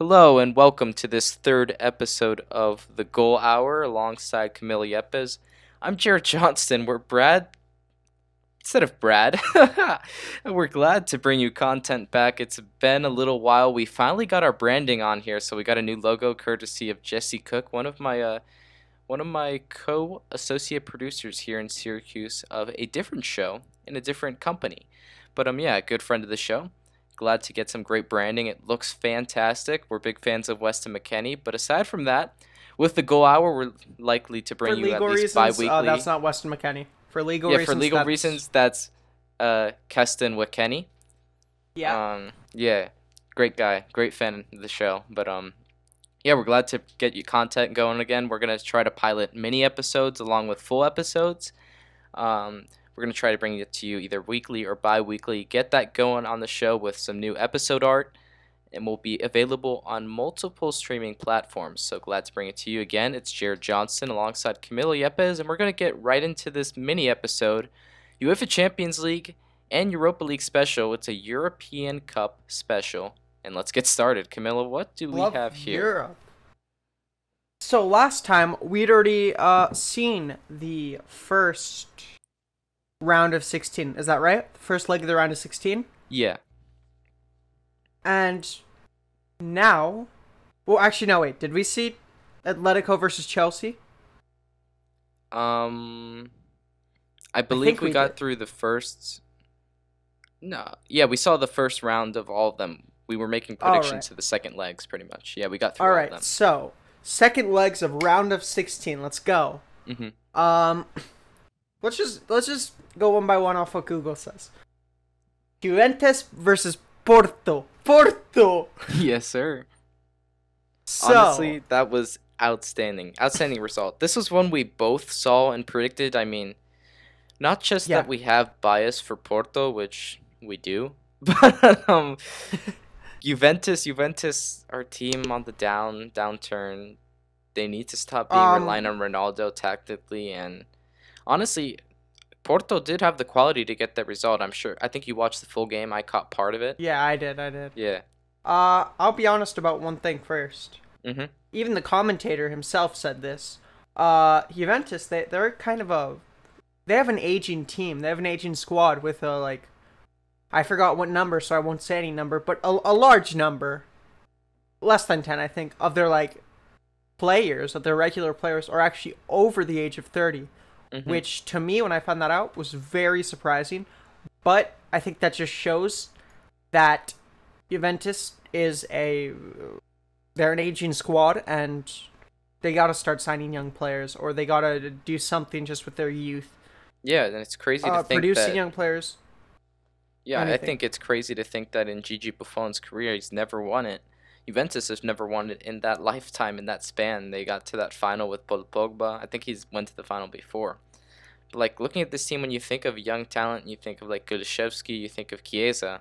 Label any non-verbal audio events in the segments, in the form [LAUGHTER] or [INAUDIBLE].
Hello and welcome to this third episode of the Goal Hour alongside Camilo Yepes. I'm Jared Johnston. We're Brad instead of Brad. [LAUGHS] we're glad to bring you content back. It's been a little while. We finally got our branding on here, so we got a new logo courtesy of Jesse Cook, one of my uh, one of my co-associate producers here in Syracuse of a different show in a different company. But um yeah, good friend of the show. Glad to get some great branding. It looks fantastic. We're big fans of Weston McKennie. But aside from that, with the Goal Hour, we're likely to bring for you at least reasons, bi-weekly. uh, that's not Weston McKennie. For legal yeah, reasons, for legal that's- reasons, that's uh, Keston McKennie. Yeah, Um, yeah, great guy, great fan of the show. But um, yeah, we're glad to get you content going again. We're gonna try to pilot mini episodes along with full episodes. Um, we're gonna try to bring it to you either weekly or bi-weekly. Get that going on the show with some new episode art, and will be available on multiple streaming platforms. So glad to bring it to you again. It's Jared Johnston alongside Camilo Yepes, and we're gonna get right into this mini episode. UEFA Champions League and Europa League special. It's a European Cup special. And let's get started. Camilo, what do we have here? Europe. So last time we'd already uh seen the first round of 16. Is that right? The first leg of the round of 16. Yeah. And now, well, actually, no. Wait, did we see Atletico versus Chelsea? Um I believe think we, we got did. through the first No. Yeah, we saw the first round of all of them. We were making predictions right. to the second legs pretty much. Yeah, we got through All all, right. them. So second legs of round of 16. Let's go. Mhm. Um, let's just let's just go one by one off what Google says. Juventus versus Porto. Porto. [LAUGHS] yes, sir. So, Honestly, that was outstanding. Outstanding result. This was one we both saw and predicted. I mean, not just Yeah. that we have bias for Porto, which we do, [LAUGHS] but um, [LAUGHS] Juventus, Juventus, our team on the down downturn. They need to stop being Um, relying on Ronaldo tactically, and honestly, Porto did have the quality to get that result. I'm sure. I think you watched the full game. I caught part of it. yeah, I did, I did. Yeah. Uh, I'll be honest about one thing first. Mhm. Even the commentator himself said this. Uh, Juventus, they they're kind of a, they have an aging team. They have an aging squad with a like, I forgot what number, so I won't say any number, but a, a large number, less than ten, I think, of their like, players, of their regular players, are actually over the age of thirty. Mhm. which to me when i found that out was very surprising but i think that just shows that juventus is a they're an aging squad and they got to start signing young players or they got to do something just with their youth Yeah, and it's crazy to uh, think producing that. young players Yeah, I think it's crazy to think that in Gigi Buffon's career, he's never won it. Juventus has never won it in that lifetime, in that span. They got to that final with Paul Pogba. I think he's went to the final before. But like looking at this team, when you think of young talent, you think of like Kulusevski, you think of Chiesa,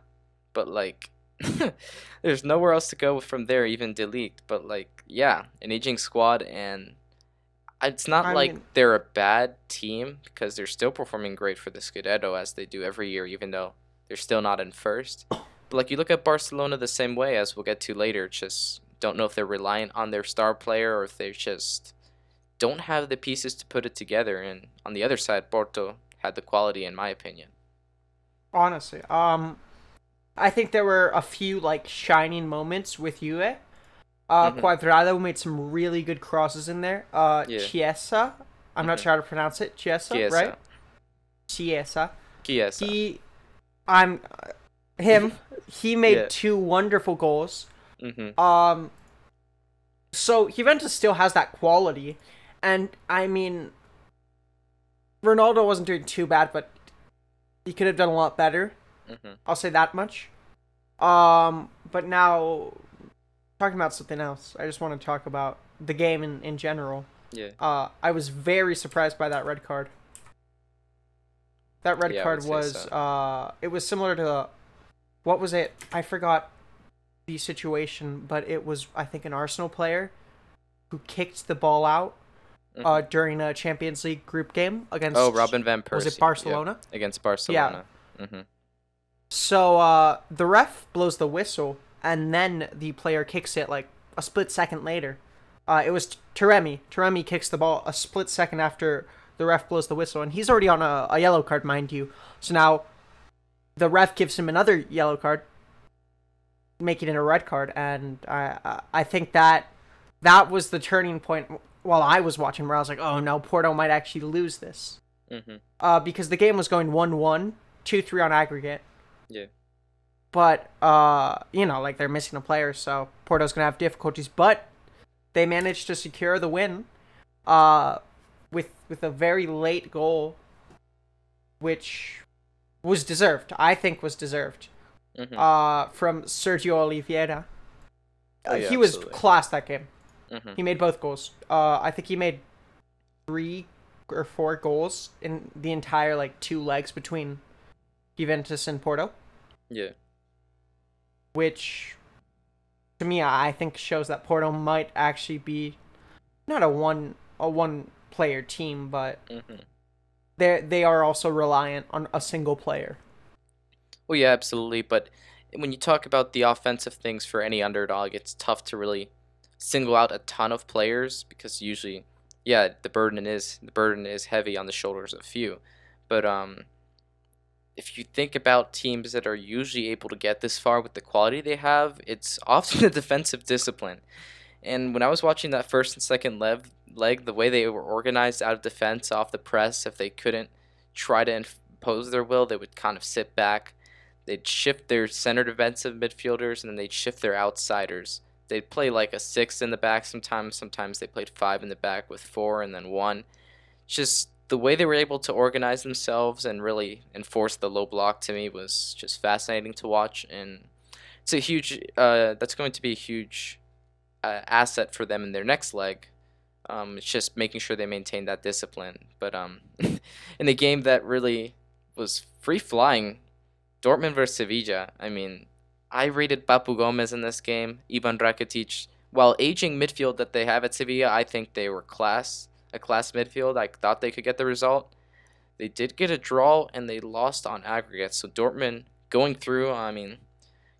but like [LAUGHS] there's nowhere else to go from there, even Delete. But like, yeah, an aging squad, and it's not I like mean- they're a bad team because they're still performing great for the Scudetto as they do every year, even though they're still not in first. [COUGHS] But like you look at Barcelona the same way as we'll get to later. Just don't know if they're reliant on their star player or if they just don't have the pieces to put it together. And on the other side, Porto had the quality, in my opinion. honestly um i think there were a few like shining moments with Juve. uh Mhm. Cuadrado made some really good crosses in there uh Yeah. Chiesa i'm not Mhm. sure how to pronounce it Chiesa, Chiesa. right Chiesa Chiesa. he i'm him [LAUGHS] he made Yeah. two wonderful goals mm-hmm. um so Juventus still has that quality and i mean Ronaldo wasn't doing too bad but he could have done a lot better Mm-hmm. I'll say that much um but now talking about something else I just want to talk about the game in in general Yeah. uh I was very surprised by that red card that red Yeah, card was so. uh it was similar to what was it I forgot the situation but it was I think an Arsenal player who kicked the ball out uh during a Champions League group game against Mm-hmm. Oh, Robin van Persie. was it yeah, Barcelona against Barcelona. Mm-hmm. so uh the ref blows the whistle and then the player kicks it like a split second later. Uh, it was Taremi. Taremi kicks the ball a split second after the ref blows the whistle, and he's already on a, a yellow card, mind you. So now the ref gives him another yellow card, making it a red card, and I I think that that was the turning point while I was watching, where I was like, oh no, Porto might actually lose this, hmm uh, because the game was going one one, two three on aggregate. Yeah. But uh, you know, like they're missing a player, so Porto's gonna have difficulties. But they managed to secure the win, uh, with with a very late goal, which was deserved. I think was deserved. hmm Uh, from Sergio Oliveira. Oh, Uh, yeah, he was absolutely. class that game. hmm He made both goals. Uh, I think he made three or four goals in the entire like two legs between Juventus and Porto, Yeah. which to me I think shows that Porto might actually be not a one a one player team, but hmm they they are also reliant on a single player. Well, yeah, absolutely. But when you talk about the offensive things for any underdog, it's tough to really single out a ton of players because usually, yeah, the burden is the burden is heavy on the shoulders of few. But um, if you think about teams that are usually able to get this far with the quality they have, it's [LAUGHS] often the defensive discipline. And when I was watching that first and second leg, leg, the way they were organized out of defense, off the press, if they couldn't try to impose their will, they would kind of sit back. They'd shift their center defensive midfielders and then they'd shift their outsiders. They'd play like a six in the back sometimes. Sometimes they played five in the back with four and then one. Just the way they were able to organize themselves and really enforce the low block to me was just fascinating to watch. And it's a huge, uh, that's going to be a huge uh, asset for them in their next leg. Um, it's just making sure they maintain that discipline. But um, [LAUGHS] in a game that really was free flying, Dortmund versus Sevilla. I mean, I rated Papu Gomez in this game. Ivan Rakitic, while aging midfield that they have at Sevilla, I think they were class, a class midfield. I thought they could get the result. They did get a draw and they lost on aggregate. So Dortmund going through. I mean,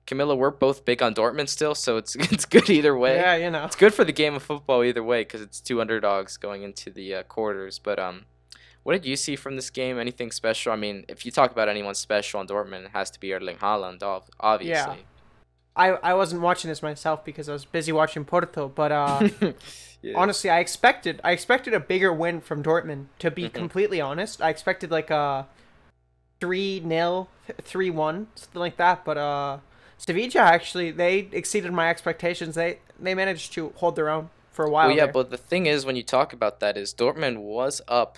Camilo, we're both big on Dortmund still, so it's [LAUGHS] it's good either way. Yeah, you know. It's good for the game of football either way because it's two underdogs going into the uh, quarters. But um, what did you see from this game? Anything special? I mean, if you talk about anyone special on Dortmund, it has to be Erling Haaland, ob- obviously. I I wasn't watching this myself because I was busy watching Porto, but uh. [LAUGHS] Yeah. honestly i expected i expected a bigger win from dortmund to be Mhm. completely honest i expected like a 3-0 3-1 something like that but uh sevilla actually they exceeded my expectations they they managed to hold their own for a while Well, yeah, there. but the thing is, when you talk about that, is Dortmund was up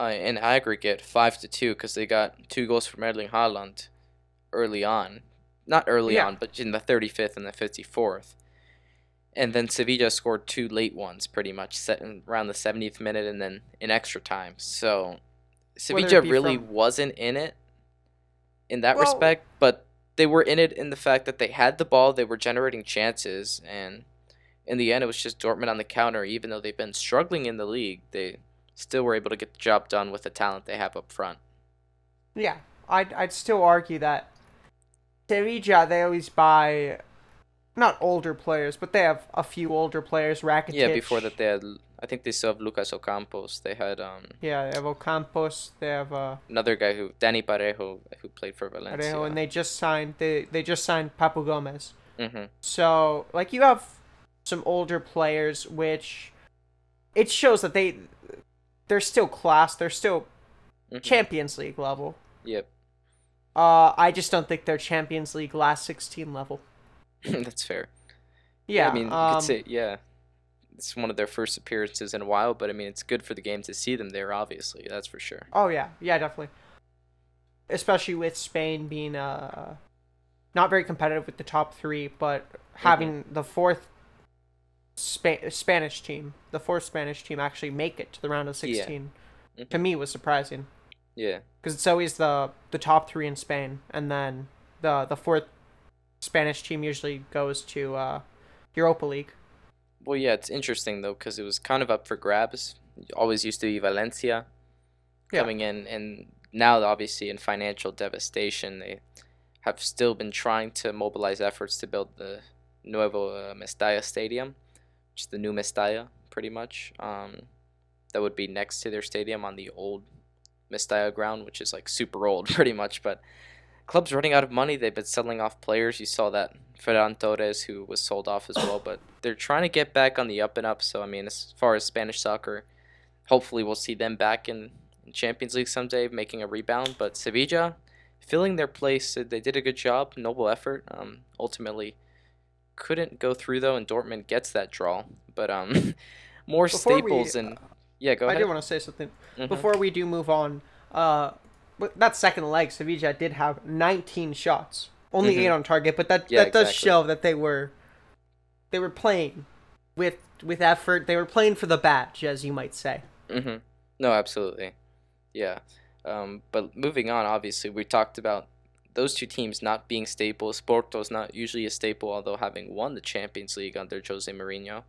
uh, in aggregate five to two because they got two goals from Erling Haaland early on, not early Yeah. on, but in the thirty fifth and the fifty fourth, and then Sevilla scored two late ones, pretty much set in around the seventieth minute and then in extra time. So Sevilla really from- wasn't in it in that Well- respect, but they were in it in the fact that they had the ball, they were generating chances, and in the end, it was just Dortmund on the counter. Even though they've been struggling in the league, they still were able to get the job done with the talent they have up front. yeah i'd i'd still argue that sevilla they always buy not older players but they have a few older players Rakitic. Yeah, before that they had, I think they still have Lucas Ocampos. They had um yeah they have Ocampos they have uh another guy who Dani Parejo who played for Valencia. Parejo, and they just signed they they just signed Papu Gomez hmm So, like, you have some older players, which it shows that they they're still class. They're still hmm Champions League level. Yep, Uh, I just don't think they're Champions League last sixteen level. [LAUGHS] that's fair. Yeah, I mean, you um, could say yeah. It's one of their first appearances in a while, but I mean, it's good for the game to see them there. Obviously, that's for sure. Oh yeah, yeah, definitely. Especially with Spain being uh not very competitive with the top three, but having the fourth Spa- Spanish team, the fourth Spanish team, actually make it to the round of Yeah. 16 Mhm. to me was surprising. Yeah, because it's always the the top three in Spain, and then the the fourth Spanish team usually goes to uh, Europa League. Well, yeah, it's interesting though because it was kind of up for grabs. Always used to be Valencia Yeah. coming in, and now obviously in financial devastation, they have still been trying to mobilize efforts to build the Nuevo uh, Mestalla Stadium, which is the new Mestalla, pretty much. Um, that would be next to their stadium on the old Mestalla ground, which is like super old, [LAUGHS] pretty much. But club's running out of money. They've been selling off players. You saw that Ferran Torres, who was sold off as well. But they're trying to get back on the up and up. So I mean, as far as Spanish soccer, hopefully we'll see them back in, Champions League someday, making a rebound. But Sevilla, filling their place, uh, they did a good job. Noble effort. Um, ultimately, couldn't go through though, and Dortmund gets that draw. But um, [LAUGHS] more Before we- staples and yeah, go I ahead. I do want to say something Mhm. before we do move on. Uh, but that second leg, Sevilla did have 19 shots, only Mhm. eight on target, but that Yeah, that does exactly. show that they were they were playing with with effort. They were playing for the badge, as you might say. Mm-hmm. No, absolutely. Yeah. Um, but moving on, obviously, we talked about those two teams not being staples. Porto's not usually a staple, although having won the Champions League under Jose Mourinho.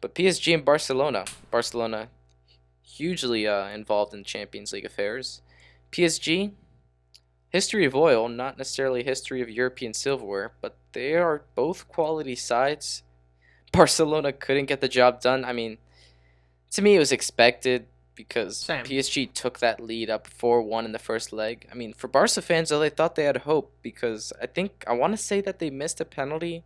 But PSG and Barcelona. Barcelona hugely uh, involved in Champions League affairs. PSG, history of oil, not necessarily history of European silverware, but they are both quality sides. [LAUGHS] Barcelona couldn't get the job done. I mean, to me, it was expected because Same. PSG took that lead up 4 1 in the first leg. I mean, for Barca fans, though, they thought they had hope because I think, I want to say that they missed a penalty.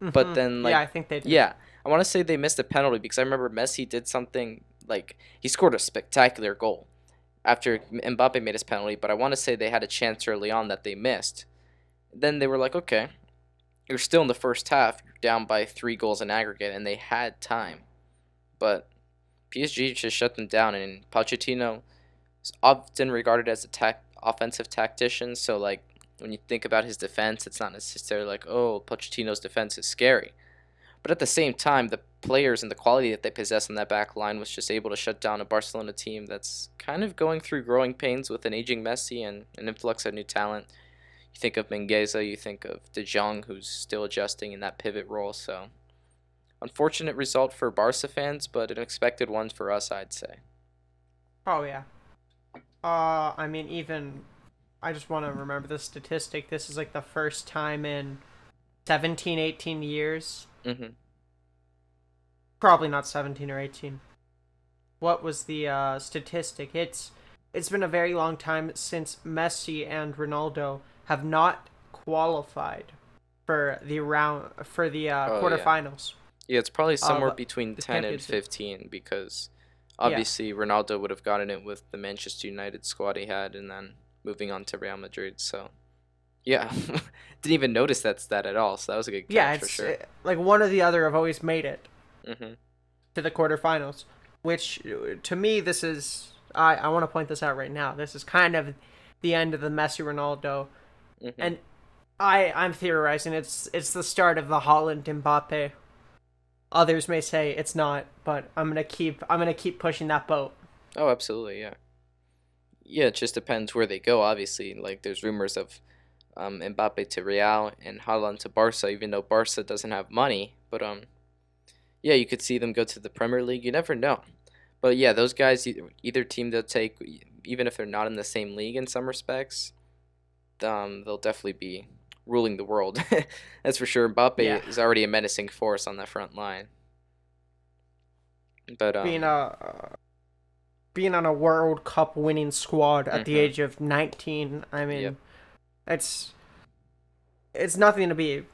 But Mhm. then, like, yeah, I think they did. Yeah, I want to say they missed a penalty because I remember Messi did something like he scored a spectacular goal after Mbappe made his penalty, but I want to say they had a chance early on that they missed. Then they were like, okay, you're still in the first half, you're down by three goals in aggregate, and they had time, but PSG just shut them down. And Pochettino is often regarded as a offensive tactician, so like when you think about his defense, it's not necessarily like, oh, Pochettino's defense is scary. But at the same time, the players and the quality that they possess on that back line was just able to shut down a Barcelona team that's kind of going through growing pains with an aging Messi and an influx of new talent. You think of Mingueza, you think of De Jong, who's still adjusting in that pivot role. So, unfortunate result for Barca fans, but an expected one for us, I'd say. Oh yeah. Uh, I mean, even I just want to remember the statistic. This is like the first time in 17, 18 years. Hmm Probably not 17 or 18. What was the uh, statistic? It's it's been a very long time since Messi and Ronaldo have not qualified for the round for the uh, Oh, quarterfinals. Yeah, it's probably somewhere but between the 10 and Champions League. 15 because obviously Ronaldo would have gotten it with the Manchester United squad he had and then moving on to Real Madrid. So, yeah, [LAUGHS] didn't even notice that's that at all. So that was a good catch Yeah, for sure. uh, like one or the other have always made it. hmm to the quarterfinals, which to me this is I I want to point this out right now. This is kind of the end of the Messi Ronaldo, hmm and I I'm theorizing it's it's the start of the Haaland Mbappe. Others may say it's not, but I'm gonna keep I'm gonna keep pushing that boat. Oh, absolutely, yeah. Yeah, it just depends where they go. Obviously, like there's rumors of um, Mbappe to Real and Haaland to Barca, even though Barca doesn't have money. But um, yeah, you could see them go to the Premier League. You never know. But yeah, those guys, either team they'll take, even if they're not in the same league in some respects, um, they'll definitely be ruling the world. [LAUGHS] That's for sure. Mbappe Yeah. is already a menacing force on that front line. But um, being a being on a World Cup winning squad at the Mhm. age of 19, I mean, Yep. It's it's nothing to be.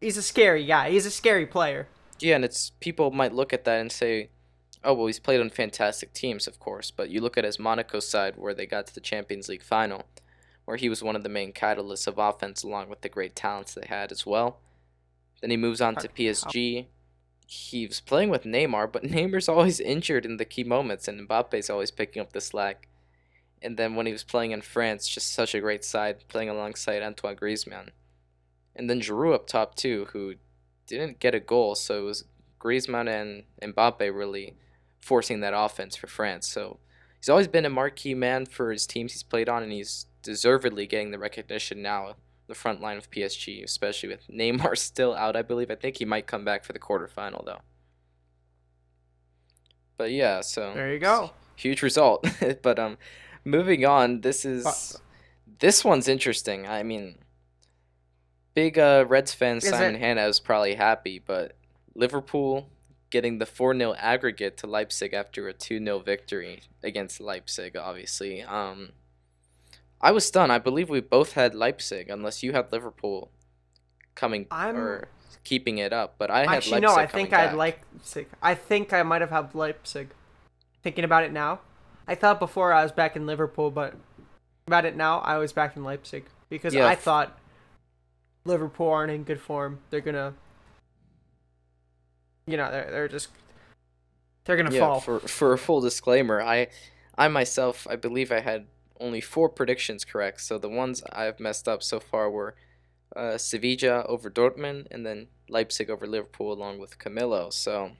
He's a scary guy. He's a scary player. Yeah, and it's people might look at that and say, "Oh, well, he's played on fantastic teams, of course." But you look at his Monaco side, where they got to the Champions League final, where he was one of the main catalysts of offense, along with the great talents they had as well. Then he moves on to PSG. He was playing with Neymar, but [LAUGHS] Neymar's always injured in the key moments, and Mbappe's always picking up the slack. And then when he was playing in France, just such a great side, playing alongside Antoine Griezmann. And then Giroud up top too, who didn't get a goal, so it was Griezmann and Mbappe really forcing that offense for France. So he's always been a marquee man for his teams he's played on, and he's deservedly getting the recognition now. The front line of PSG, especially with [LAUGHS] Neymar still out, I believe. I think he might come back for the quarterfinal though. But yeah, so There you go. huge result. [LAUGHS] but um, moving on, this is But- This one's interesting. I mean, big uh, Reds fan Simon it- Hanna is probably happy, but Liverpool getting the 4 0 aggregate to Leipzig after a 2 0 victory against Leipzig, obviously. Um, I was stunned. I believe we both had Leipzig, unless you had Liverpool coming I'm- or keeping it up. But I had Actually, Leipzig no. I think I had. Leipzig. I think I might have had Leipzig. Thinking about it now, I thought before I was back in Liverpool, but about it now, I was back in Leipzig because I thought Liverpool aren't in good form. They're gonna, you know, they're they're just they're gonna yeah, fall. for for a full disclaimer, I I myself I believe I had only four predictions correct. So the ones I've messed up so far were uh, Sevilla over Dortmund and then Leipzig over Liverpool along with Camilo. So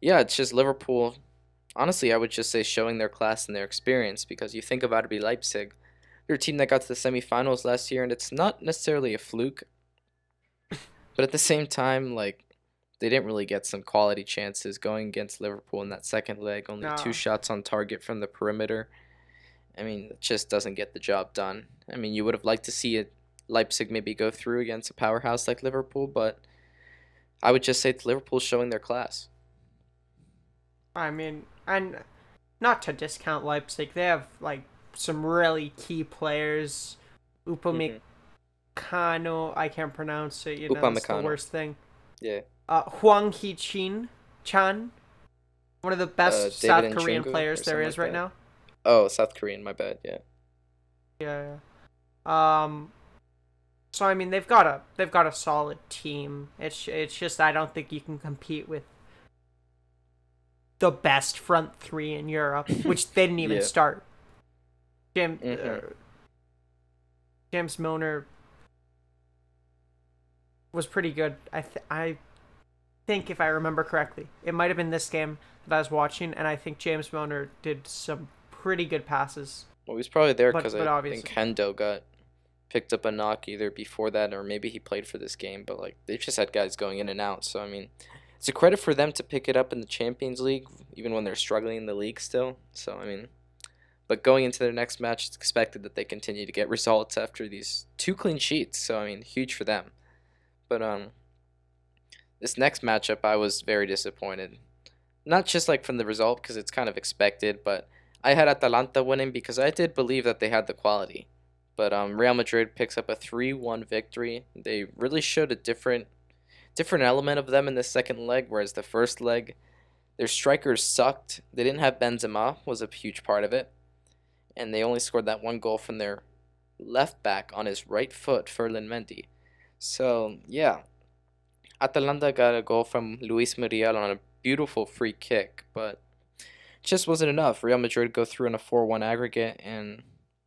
yeah, it's just Liverpool. Honestly, I would just say showing their class and their experience because you think about it, be Leipzig. They're a team that got to the semifinals last year, and it's not necessarily a fluke. But at the same time, like they didn't really get some quality chances going against Liverpool in that second leg. Only No. two shots on target from the perimeter. I mean, it just doesn't get the job done. I mean, you would have liked to see it Leipzig maybe go through against a powerhouse like Liverpool, but I would just say it's Liverpool showing their class. I mean, and not to discount Leipzig, they have like some really key players. Upamecano, Mhm. I can't pronounce it. You know, that's the worst thing. Yeah. Uh, Hwang Hee Chin, Chan, one of the best Uh, South Korean players there is like right that. now. Oh, South Korean, my bad. Yeah. Yeah. yeah. Um. So I mean, they've got a they've got a solid team. It's it's just I don't think you can compete with the best front three in Europe, [COUGHS] which they didn't even Yeah. start. Jim, uh, James Milner was pretty good. I th- I think if I remember correctly, it might have been this game that I was watching, and I think James Milner did some pretty good passes. Well, he's probably there because I obviously- think Hendo got picked up a knock either before that or maybe he played for this game. But like they've just had guys going in and out. So I mean, it's a credit for them to pick it up in the Champions League, even when they're struggling in the league still. So I mean, but going into their next match, it's expected that they continue to get results after these two clean sheets. So I mean, huge for them. But um, this next matchup, I was very disappointed. Not just like from the result because it's kind of expected, but I had Atalanta winning because I did believe that they had the quality. But um, Real Madrid picks up a 3-1 victory. They really showed a different different element of them in the second leg, whereas the first leg, their strikers sucked. They didn't have Benzema, was a huge part of it. And they only scored that one goal from their left back on his right foot, Ferland Mendy. So, yeah. Atalanta got a goal from Luis Muriel on a beautiful free kick, but just wasn't enough. Real Madrid go through in a 4 1 aggregate, and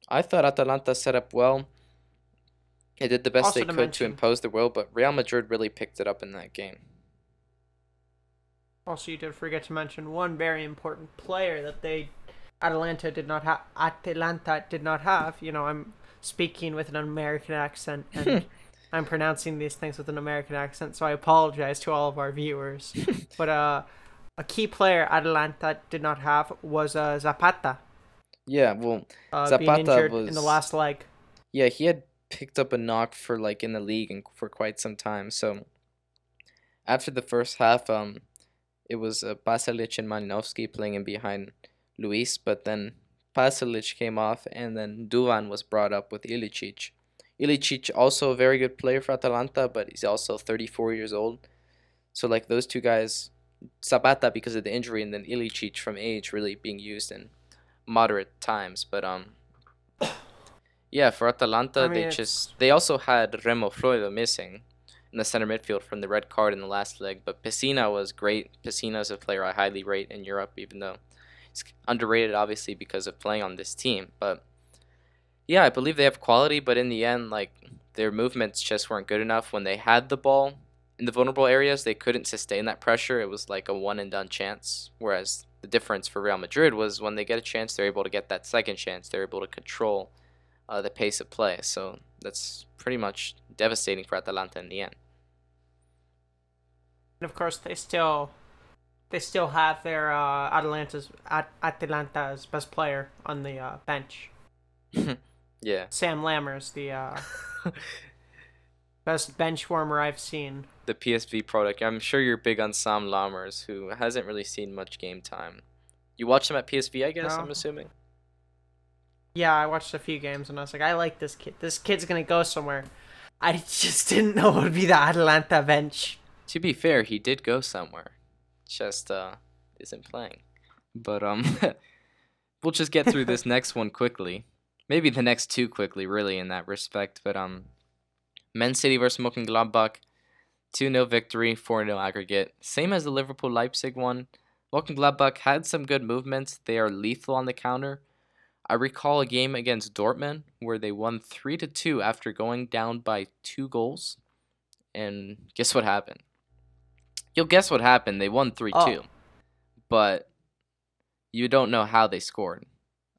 I thought Atalanta set up well. They did the best Also they could to mention- impose their will, but Real Madrid really picked it up in that game. Also, you did forget to mention one very important player that they Atalanta did not have. Atalanta did not have. You know, I'm speaking with an American accent and [LAUGHS] I'm pronouncing these things with an American accent, so I apologize to all of our viewers. [LAUGHS] but uh, a key player Atalanta did not have was uh, Zapata, Yeah, well, uh, Zapata was in the last leg. yeah, he had picked up a knock for like in the league and for quite some time. So after the first half, um, it was uh, Pasalic and Malinovskyi playing in behind Luis, but then Pasalic came off, and then Duvan was brought up with Ilicic. Ilicic also a very good player for Atalanta, but he's also 34 years old. So like those two guys, Zapata because of the injury, and then Ilicic from age really being used in moderate times. But um, yeah, for Atalanta, I mean, they it's- just they also had Remo Freuler missing in the center midfield from the red card in the last leg. But Pessina was great. Pessina is a player I highly rate in Europe, even though he's underrated obviously because of playing on this team. But yeah, I believe they have quality, but in the end, like their movements just weren't good enough. When they had the ball in the vulnerable areas, they couldn't sustain that pressure. It was like a one and done chance. Whereas the difference for Real Madrid was when they get a chance, they're able to get that second chance. They're able to control uh, the pace of play. So that's pretty much devastating for Atalanta in the end. And of course, they still they still have their uh, Atalanta's At- Atalanta's best player on the uh, bench. [LAUGHS] Yeah. Sam Lammers, the uh, [LAUGHS] best bench warmer I've seen. The PSV product. I'm sure you're big on Sam Lammers, who hasn't really seen much game time. You watched him at PSV, I guess. No. I'm assuming. Yeah, I watched a few games and I was like, I like this kid. This kid's gonna go somewhere. I [LAUGHS] just didn't know it would be the Atalanta bench. To be fair, he did go somewhere. Just uh, isn't playing. But um, [LAUGHS] we'll just get through this [LAUGHS] next one quickly. Maybe the next two quickly, really, in that respect. But um, Men City versus Mönchengladbach, 2 0 victory, 4 0 aggregate. Same as the Liverpool Leipzig one. Mönchengladbach had some good movements. They are lethal on the counter. I recall a game against Dortmund where they won 3 to 2 after going down by two goals. And guess what happened? You'll guess what happened. They won 3 2. Oh. But you don't know how they scored.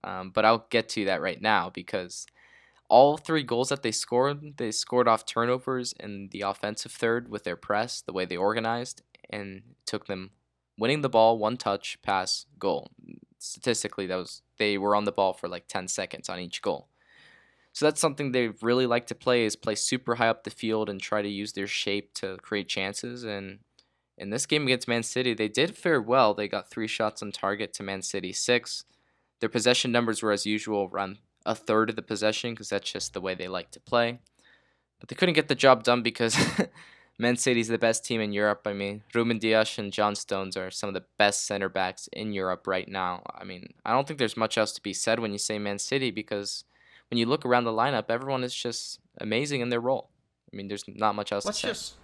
Um, but I'll get to that right now because all three goals that they scored, they scored off turnovers in the offensive third with their press, the way they organized, and took them winning the ball, one touch, pass, goal. Statistically, that was they were on the ball for like 10 seconds on each goal. So that's something they really like to play is play super high up the field and try to use their shape to create chances. And in this game against Man City, they did fare well. They got three shots on target to Man City six. Their possession numbers were as usual around a third of the possession because that's just the way they like to play. But they couldn't get the job done because [LAUGHS] Man City's the best team in Europe. I mean, Ruben Dias and John Stones are some of the best center backs in Europe right now. I mean, I don't think there's much else to be said when you say Man City because when you look around the lineup, everyone is just amazing in their role. I mean, there's not much else Let's to say. just.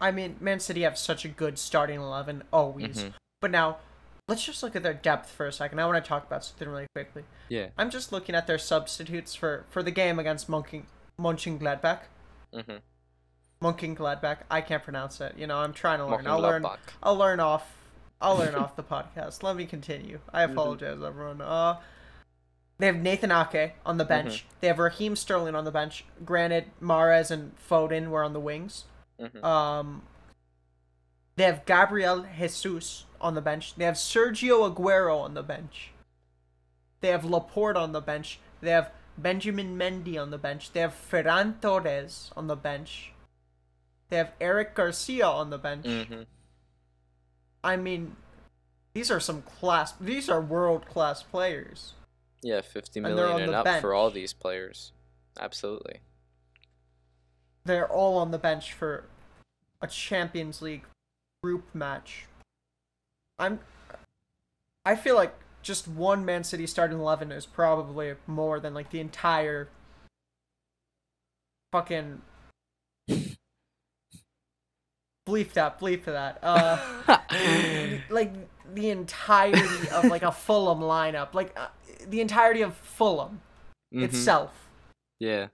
I mean, Man City have such a good starting eleven always, Mhm. but now let's just look at their depth for a second. I want to talk about something really quickly. Yeah. I'm just looking at their substitutes for for the game against Munchen Mönchengladbach. Mm-hmm. Mönchengladbach. I can't pronounce it. You know, I'm trying to learn. I'll learn. I'll learn off. I'll learn off the podcast. Let me continue. I Mhm. apologize, everyone. Uh, they have Nathan Ake on the bench. They have Raheem Sterling on the bench. Granted, Mahrez and Foden were on the wings. Mhm. Um, they have Gabriel Jesus on the bench. They have Sergio Aguero on the bench. They have Laporte on the bench. They have Benjamin Mendy on the bench. They have Ferran Torres on the bench. They have Eric Garcia on the bench. Mm-hmm. I mean, these are some class. These are world class players. Yeah, fifty million and, And they're million on and the up for all these players. Absolutely. They're all on the bench for a Champions League group match. I'm. I feel like just one Man City starting eleven is probably more than like the entire. Fucking. Bleep that, bleep that. Uh. [LAUGHS] like the entirety of like a Fulham lineup, like uh, the entirety of Fulham Mhm. itself. Yeah.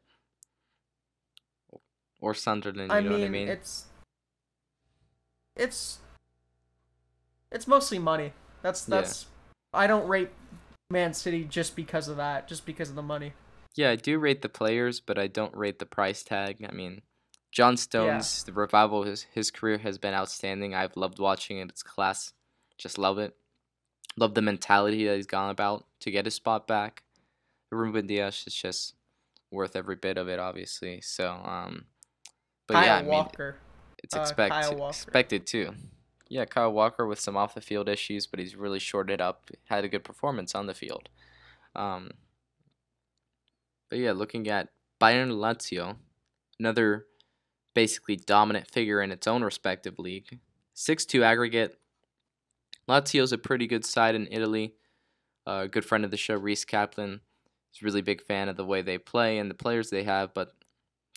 Or Sunderland, you I know mean, what I mean? it's it's it's mostly money. That's Yeah. that's I don't rate Man City just because of that, just because of the money. Yeah, I do rate the players, but I don't rate the price tag. I mean, John Stones, the revival of his, his career has been outstanding. I've loved watching it. It's class. Just love it. Love the mentality that he's gone about to get his spot back. Ruben Dias is just worth every bit of it, obviously. So, um, but Kyle yeah, I mean, Walker. it's uh, expected Walker. expected too. Yeah, Kyle Walker with some off the field issues, but he's really shorted up. Had a good performance on the field. Um, but yeah, looking at Bayern Lazio, another basically dominant figure in its own respective league. 6-2 aggregate. Lazio's a pretty good side in Italy. A good friend of the show, Reese Kaplan, is really big fan of the way they play and the players they have, but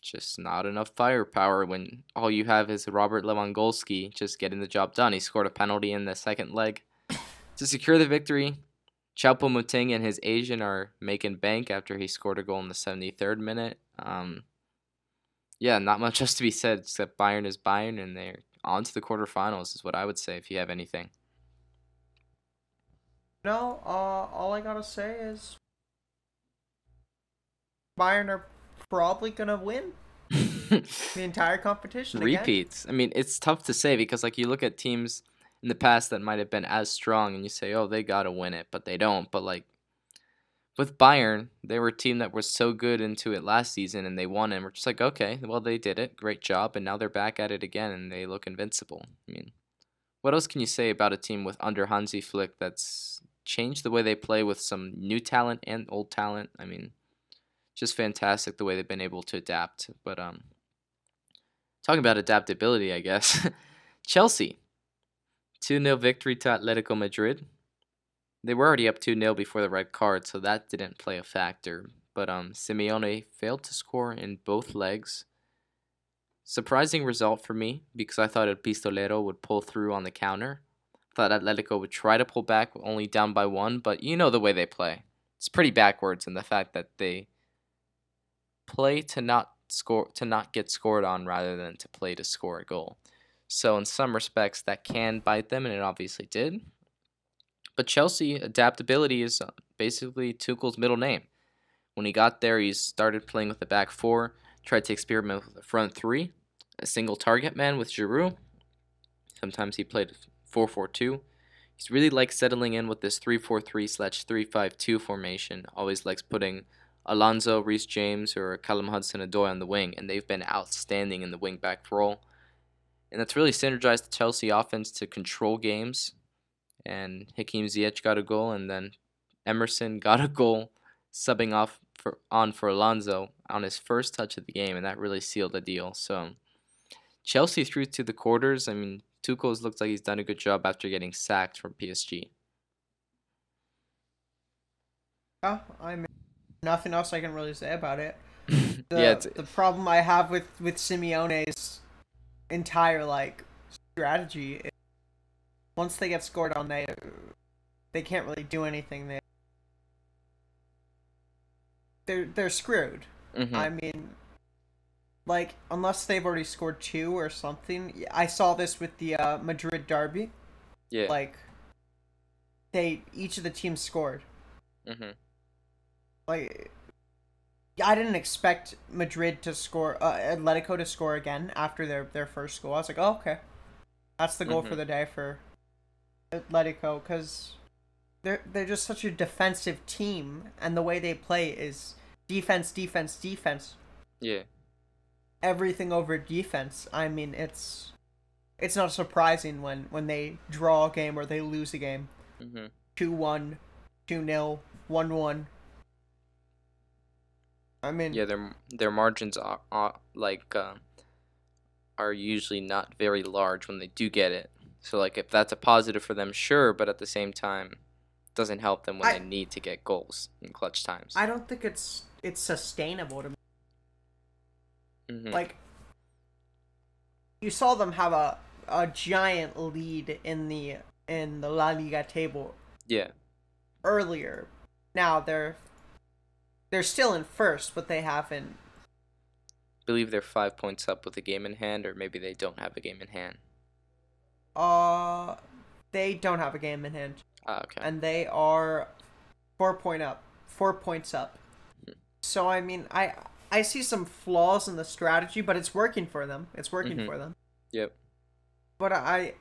just not enough firepower when all you have is Robert Lewandowski just getting the job done. He scored a penalty in the second leg [SNIFFS] to secure the victory. Choupo Moting and his Asian are making bank after he scored a goal in the 73rd minute. Um, yeah, not much else to be said except Bayern is Bayern and they're on to the quarterfinals is what I would say if you have anything. No, uh, all I gotta say is Bayern are probably gonna win [LAUGHS] the entire competition. again. repeats. I mean, it's tough to say because like you look at teams in the past that might have been as strong and you say, "Oh, they got to win it," but they don't. But like with Bayern, they were a team that was so good into it last season and they won and we're just like, okay, well they did it. Great job. And now they're back at it again and they look invincible. I mean, what else can you say about a team with under Hansi Flick that's changed the way they play with some new talent and old talent? I mean, just fantastic the way they've been able to adapt. But um talking about adaptability, I guess. [LAUGHS] Chelsea. 2-0 victory to Atletico Madrid. They were already up 2 0 before the red card, so that didn't play a factor. But um, Simeone failed to score in both legs. Surprising result for me because I thought El Pistolero would pull through on the counter. Thought Atletico would try to pull back, only down by one, but you know the way they play. It's pretty backwards in the fact that they play to not score to not get scored on rather than to play to score a goal. So in some respects that can bite them and it obviously did. But Chelsea adaptability is uh, basically Tuchel's middle name. When he got there, he started playing with the back four, tried to experiment with the front three, a single target man with Giroud. Sometimes he played 4 4 2. He's really like settling in with this 3 4 3 slash 3 5 2 formation. Always likes putting Alonso, Reece James, or Callum Hudson Odoi on the wing, and they've been outstanding in the wing back role. And that's really synergized the Chelsea offense to control games and Hakim Ziyech got a goal, and then Emerson [LAUGHS] got a goal, subbing off for on for Alonso on his first touch of the game, and that really sealed the deal. So Chelsea through to the quarters. I mean, Tuchel's looks like he's done a good job after getting sacked from PSG. Yeah, I mean, nothing else I can really say about it. [LAUGHS] The, yeah, the problem I have with with Simeone's entire like strategy once they get scored on, they they can't really do anything. They they're they're screwed. Mm-hmm. I mean, like unless they've already scored two or something. I saw this with the uh, Madrid derby. Yeah. Like they each of the teams scored. Mm-hmm. Like I didn't expect Madrid to score, uh, Atletico to score again after their their first goal. I was like, oh okay, that's the goal Mhm. for the day for Atletico because they're they're just such a defensive team, and the way they play is defense, defense, defense, Yeah. everything over defense. I mean, it's it's not surprising when when they draw a game or they lose a game, Mm-hmm. two one, two 0 one one. I mean, Yeah, their their margins are, are like uh, are usually not very large when they do get it. So like if that's a positive for them, sure, but at the same time, doesn't help them when I- they need to get goals in clutch times. I don't think it's it's sustainable to me. hmm Like you saw them have a a giant lead in the in the La Liga table yeah, earlier. Now they're they're still in first, but they haven't. believe they're five points up with a game in hand, or maybe they don't have a game in hand. Uh, they don't have a game in hand, Ah, okay. and they are four point up, four points up. So I mean, I I see some flaws in the strategy, but it's working for them. It's working Mhm. for them. Yep. But I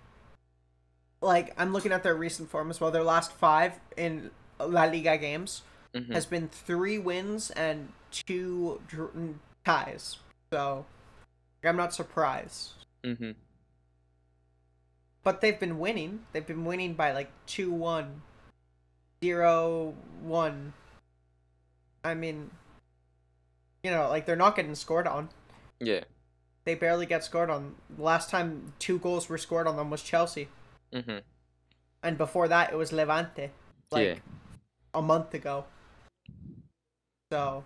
like I'm looking at their recent form as well. Their last five in La Liga games hmm has been three wins and two dr- ties. So I'm not surprised. hmm But they've been winning. They've been winning by like 2 1, 0 1. I mean, you know, like they're not getting scored on. Yeah. They barely get scored on. The last time two goals were scored on them was Chelsea. Mm-hmm. And before that, it was Levante. Like yeah. a month ago. So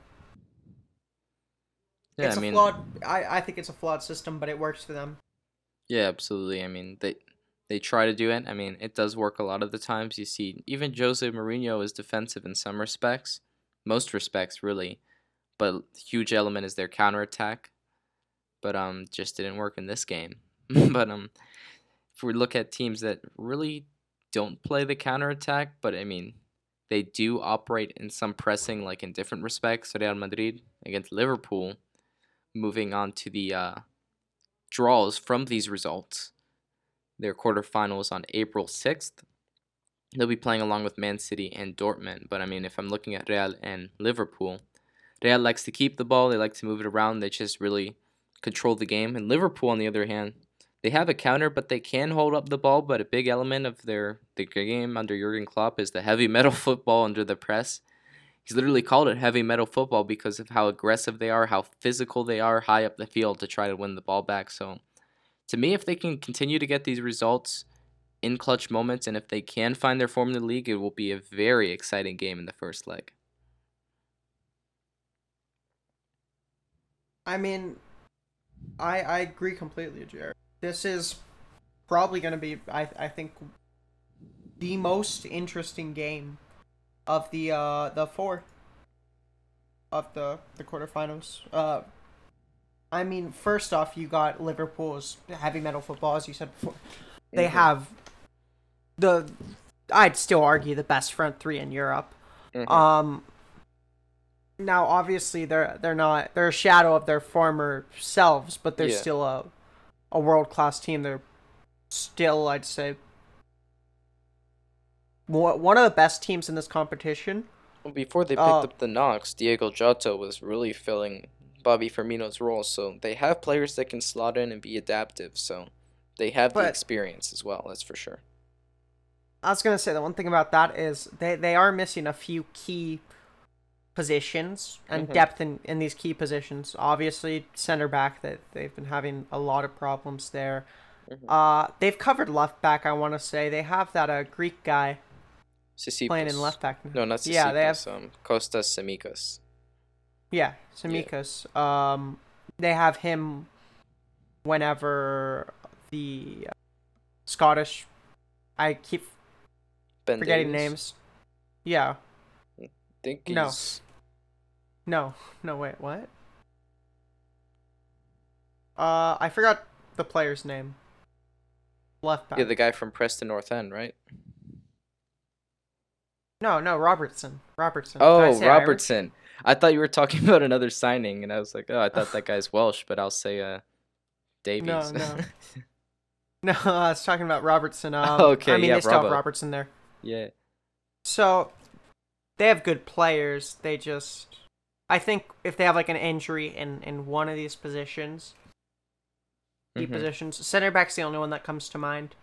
Yeah. it's I a mean, flawed. I, I think it's a flawed system, but it works for them. Yeah, absolutely. I mean, they they try to do it. I mean, it does work a lot of the times. You see, even Jose Mourinho is defensive in some respects, most respects really, but huge element is their counterattack. But um, just didn't work in this game. [LAUGHS] but um, if we look at teams that really don't play the counterattack, but I mean, they do operate in some pressing, like in different respects. Real Madrid against Liverpool, moving on to the uh, draws from these results. Their quarterfinals on April 6th. they'll be playing along with Man City and Dortmund. But I mean, if I'm looking at Real and Liverpool, Real likes to keep the ball. They like to move it around. They just really control the game. And Liverpool, on the other hand, they have a counter, but they can hold up the ball. But a big element of their the game under Jurgen Klopp is the heavy [LAUGHS] metal football under the press. He's literally called it heavy metal football because of how aggressive they are, how physical they are high up the field to try to win the ball back. So, to me, if they can continue to get these results in clutch moments, and if they can find their form in the league, it will be a very exciting game in the first leg. I mean, I I agree completely, Jared. This is probably going to be, I I think, the most interesting game of the uh the four of the the quarterfinals. Uh, I mean, first off, you got Liverpool's heavy metal football, as you said before. They Mhm. have the, I'd still argue the best front three in Europe. Mhm. Um. Now, obviously, they're they're not they're a shadow of their former selves, but they're Yeah. still a a world class team. They're still, I'd say, one one of the best teams in this competition. Well, before they picked Uh, up the knocks, Diego Jota was really filling Bobby Firmino's role. So they have players that can slot in and be adaptive. So they have the experience as well. That's for sure. I was gonna say the one thing about that is they they are missing a few key positions and Mhm. depth in, in these key positions. Obviously, center back that they've been having a lot of problems there. Mhm. Uh, they've covered left back. I want to say they have that uh, Greek guy Tsitsipas. playing in left back. now. No, not Tsitsipas. Yeah, they have um, Kostas Tsimikas. Yeah, Tsimikas. Um, they have him whenever the uh, Scottish. I keep Ben forgetting Davies. names. Yeah. I think No. he's No. No. Wait. What? Uh, I forgot the player's name. Left back. yeah, the guy from Preston North End, right? No, no, Robertson. Robertson. Oh, say Irish? I thought you were talking [LAUGHS] about another signing, and I was like, oh, I thought that [LAUGHS] guy's Welsh, but I'll say uh, Davies. no. No, [LAUGHS] no, I was talking about Robertson. Um, Okay, I mean, yeah, they still have Robertson there. yeah. So they have good players. They just I think if they have like an injury in in one of these positions, Mhm. positions, center back's the only one that comes to mind.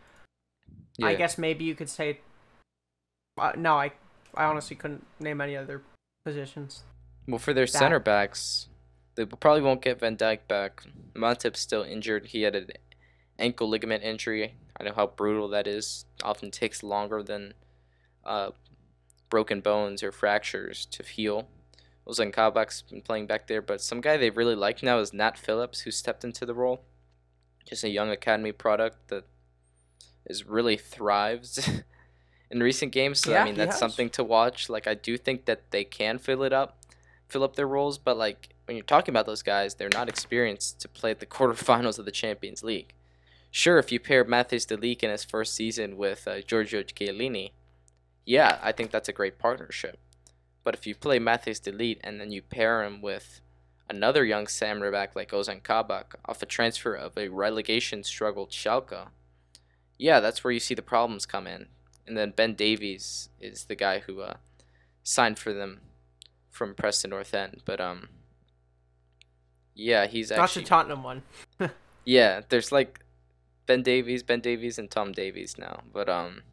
Yeah. I guess maybe you could say uh, no, I I honestly couldn't name any other positions. Well, for their that- center backs, they probably won't get Van Dijk back. Matip's still injured. He had an ankle ligament injury. I know how brutal that is. Often takes longer than uh, broken bones or fractures to heal. Ozan Kabak's been playing back there, but some guy they really like now is Nat Phillips, who stepped into the role. Just a young academy product that is really thrives [LAUGHS] in recent games. So Yeah, I mean that's has. something to watch. Like I do think that they can fill it up, fill up their roles, but like when you're talking about those guys, they're not experienced to play at the [LAUGHS] quarterfinals of the Champions League. Sure, if you pair Matthijs de Ligt in his first season with uh, Giorgio Chiellini, yeah, I think that's a great partnership. But if you play Matthijs de Ligt and then you pair him with another young center back like Ozan Kabak off a transfer of a relegation struggled Schalke, yeah, that's where you see the problems come in. And then Ben Davies is the guy who uh, signed for them from Preston North End. But um, yeah, he's Not actually the Tottenham one. [LAUGHS] yeah. There's like Ben Davies, Ben Davies, and Tom Davies now. But um,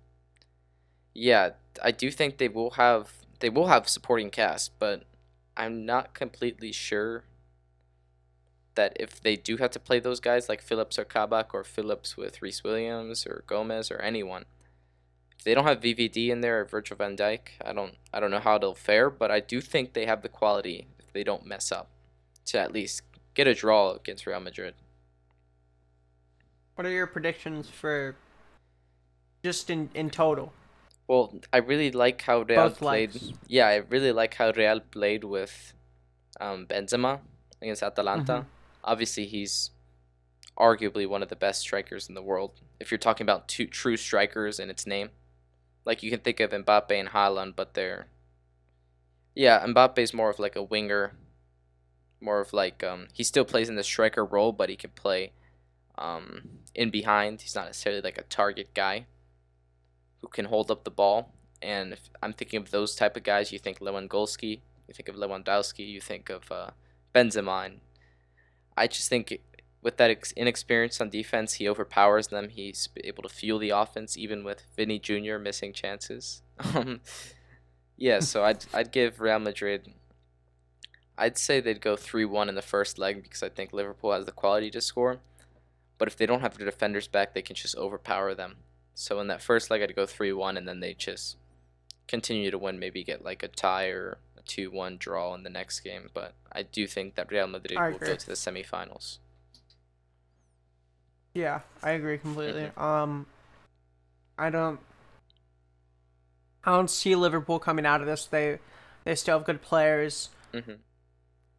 yeah, I do think they will have they will have supporting cast, but I'm not completely sure that if they do have to play those guys like Phillips or Kabak or Phillips with Rhys Williams or Gomez or anyone, they don't have VVD in there or Virgil van Dijk, I don't I don't know how they'll fare, but I do think they have the quality if they don't mess up to at least get a draw against Real Madrid. What are your predictions for just in in total? Well, I really like how Real Both played. legs. Yeah, I really like how Real played with um, Benzema against Atalanta. Mhm. Obviously, he's arguably one of the best strikers in the world. If you're talking about two true strikers in its name, like you can think of Mbappe and Haaland, but they're yeah, Mbappe's more of like a winger, more of like um, he still plays in the striker role, but he can play um, in behind. He's not necessarily like a target guy who can hold up the ball. And if I'm thinking of those type of guys, you think Lewandowski, you think of Lewandowski, you think of uh, Benzema. And I just think with that ex- inexperience on defense, he overpowers them. He's able to fuel the offense, even with Vini Jr. missing chances. [LAUGHS] Um, yeah, so [LAUGHS] I'd I'd give Real Madrid. I'd say they'd go three one in the first leg because I think Liverpool has the quality to score. But if they don't have their defenders back, they can just overpower them. So in that first leg, I'd go three one, and then they just continue to win. Maybe get like a tie or a two one draw in the next game. But I do think that Real Madrid will go to the semifinals. Yeah, I agree completely. Mm-hmm. Um, I don't, I don't see Liverpool coming out of this. They, they still have good players, hmm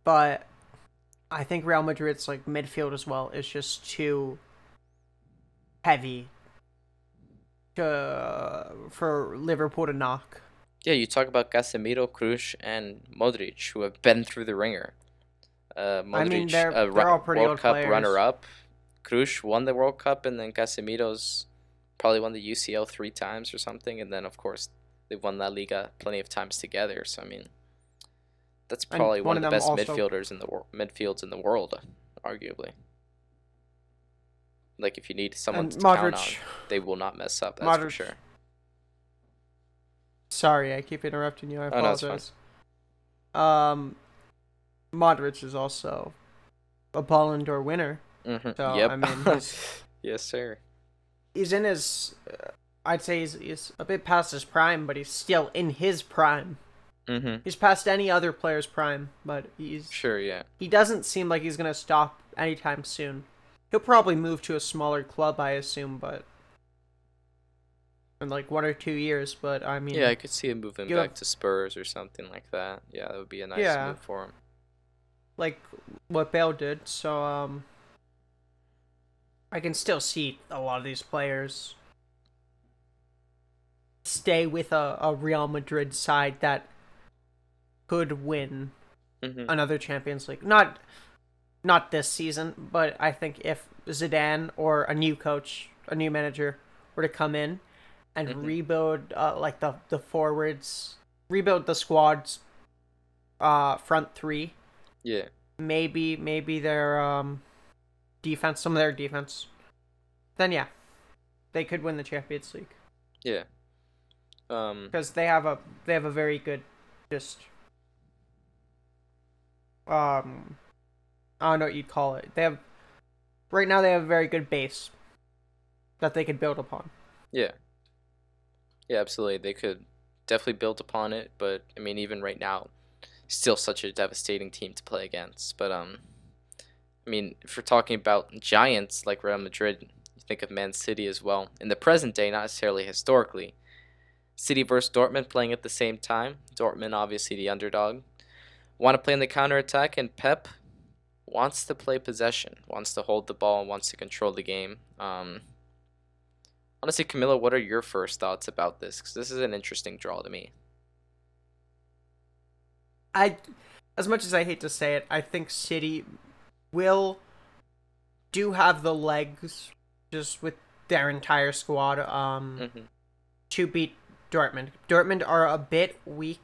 but I think Real Madrid's like midfield as well is just too heavy to for Liverpool to knock. Yeah, you talk about Casemiro, Kroos, and Modric, who have been through the ringer. Uh, Modric, I mean, they're- a they're all pretty World Cup players. runner-up. Kroos won the World Cup, and then Casemiro's probably won the UCL three times or something. And then, of course, they've won La Liga plenty of times together. So I mean, that's And probably one one, of of the best also- midfielders in the wor- midfields in the world, arguably. Like if you need someone And to count on, they will not mess up. That's for sure. sorry, I keep interrupting you. I Oh, no, apologize. Um, Modric is also a Ballon d'Or winner. Hmm So, yep. I mean, [LAUGHS] he's- yes, sir. he's in his uh, I'd say he's, he's a bit past his prime, but he's still in his prime. hmm He's past any other player's prime, but he's Sure, yeah. he doesn't seem like he's gonna stop anytime soon. He'll probably move to a smaller club, I assume, but in like one or two years. But I mean, Yeah, I could see him moving back have- to Spurs or something like that. Yeah, that would be a nice Yeah. move for him. like what Bale did. So um, I can still see a lot of these players stay with a, a Real Madrid side that could win hmm another Champions League. Not not this season, but I think if Zidane or a new coach, a new manager were to come in and Mhm. rebuild uh, like the the forwards, rebuild the squad's uh front three, Yeah. maybe maybe their um defense, some of their defense, then yeah, they could win the Champions League Yeah. Um. because they have a they have a very good just um I don't know what you'd call it. They have right now they have a very good base that they could build upon. Yeah. Yeah, absolutely. They could definitely build upon it, but I mean, even right now, still such a devastating team to play against. But um, I mean, if we're talking about giants like Real Madrid, you think of Man City as well. In the present day, not necessarily historically. City versus Dortmund playing at the same time. Dortmund, obviously the underdog, want to play in the counter attack, and Pep wants to play possession, wants to hold the ball, wants to control the game. Um, honestly, Camilo, what are your first thoughts about this? Because this is an interesting draw to me. I as much as I hate to say it, I think City will do have the legs just with their entire squad um hmm to beat Dortmund. Dortmund are a bit weak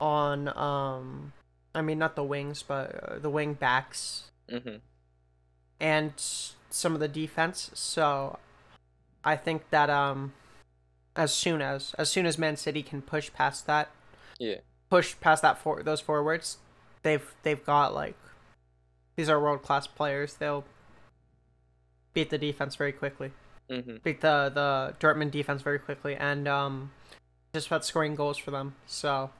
on um I mean not the wings but uh, the wing backs hmm and some of the defense. So I think that um as soon as as soon as Man City can push past that Yeah. push past that for those forwards, they've they've got like these are world class players. They'll beat the defense very quickly. hmm Beat the the Dortmund defense very quickly and um just about scoring goals for them. So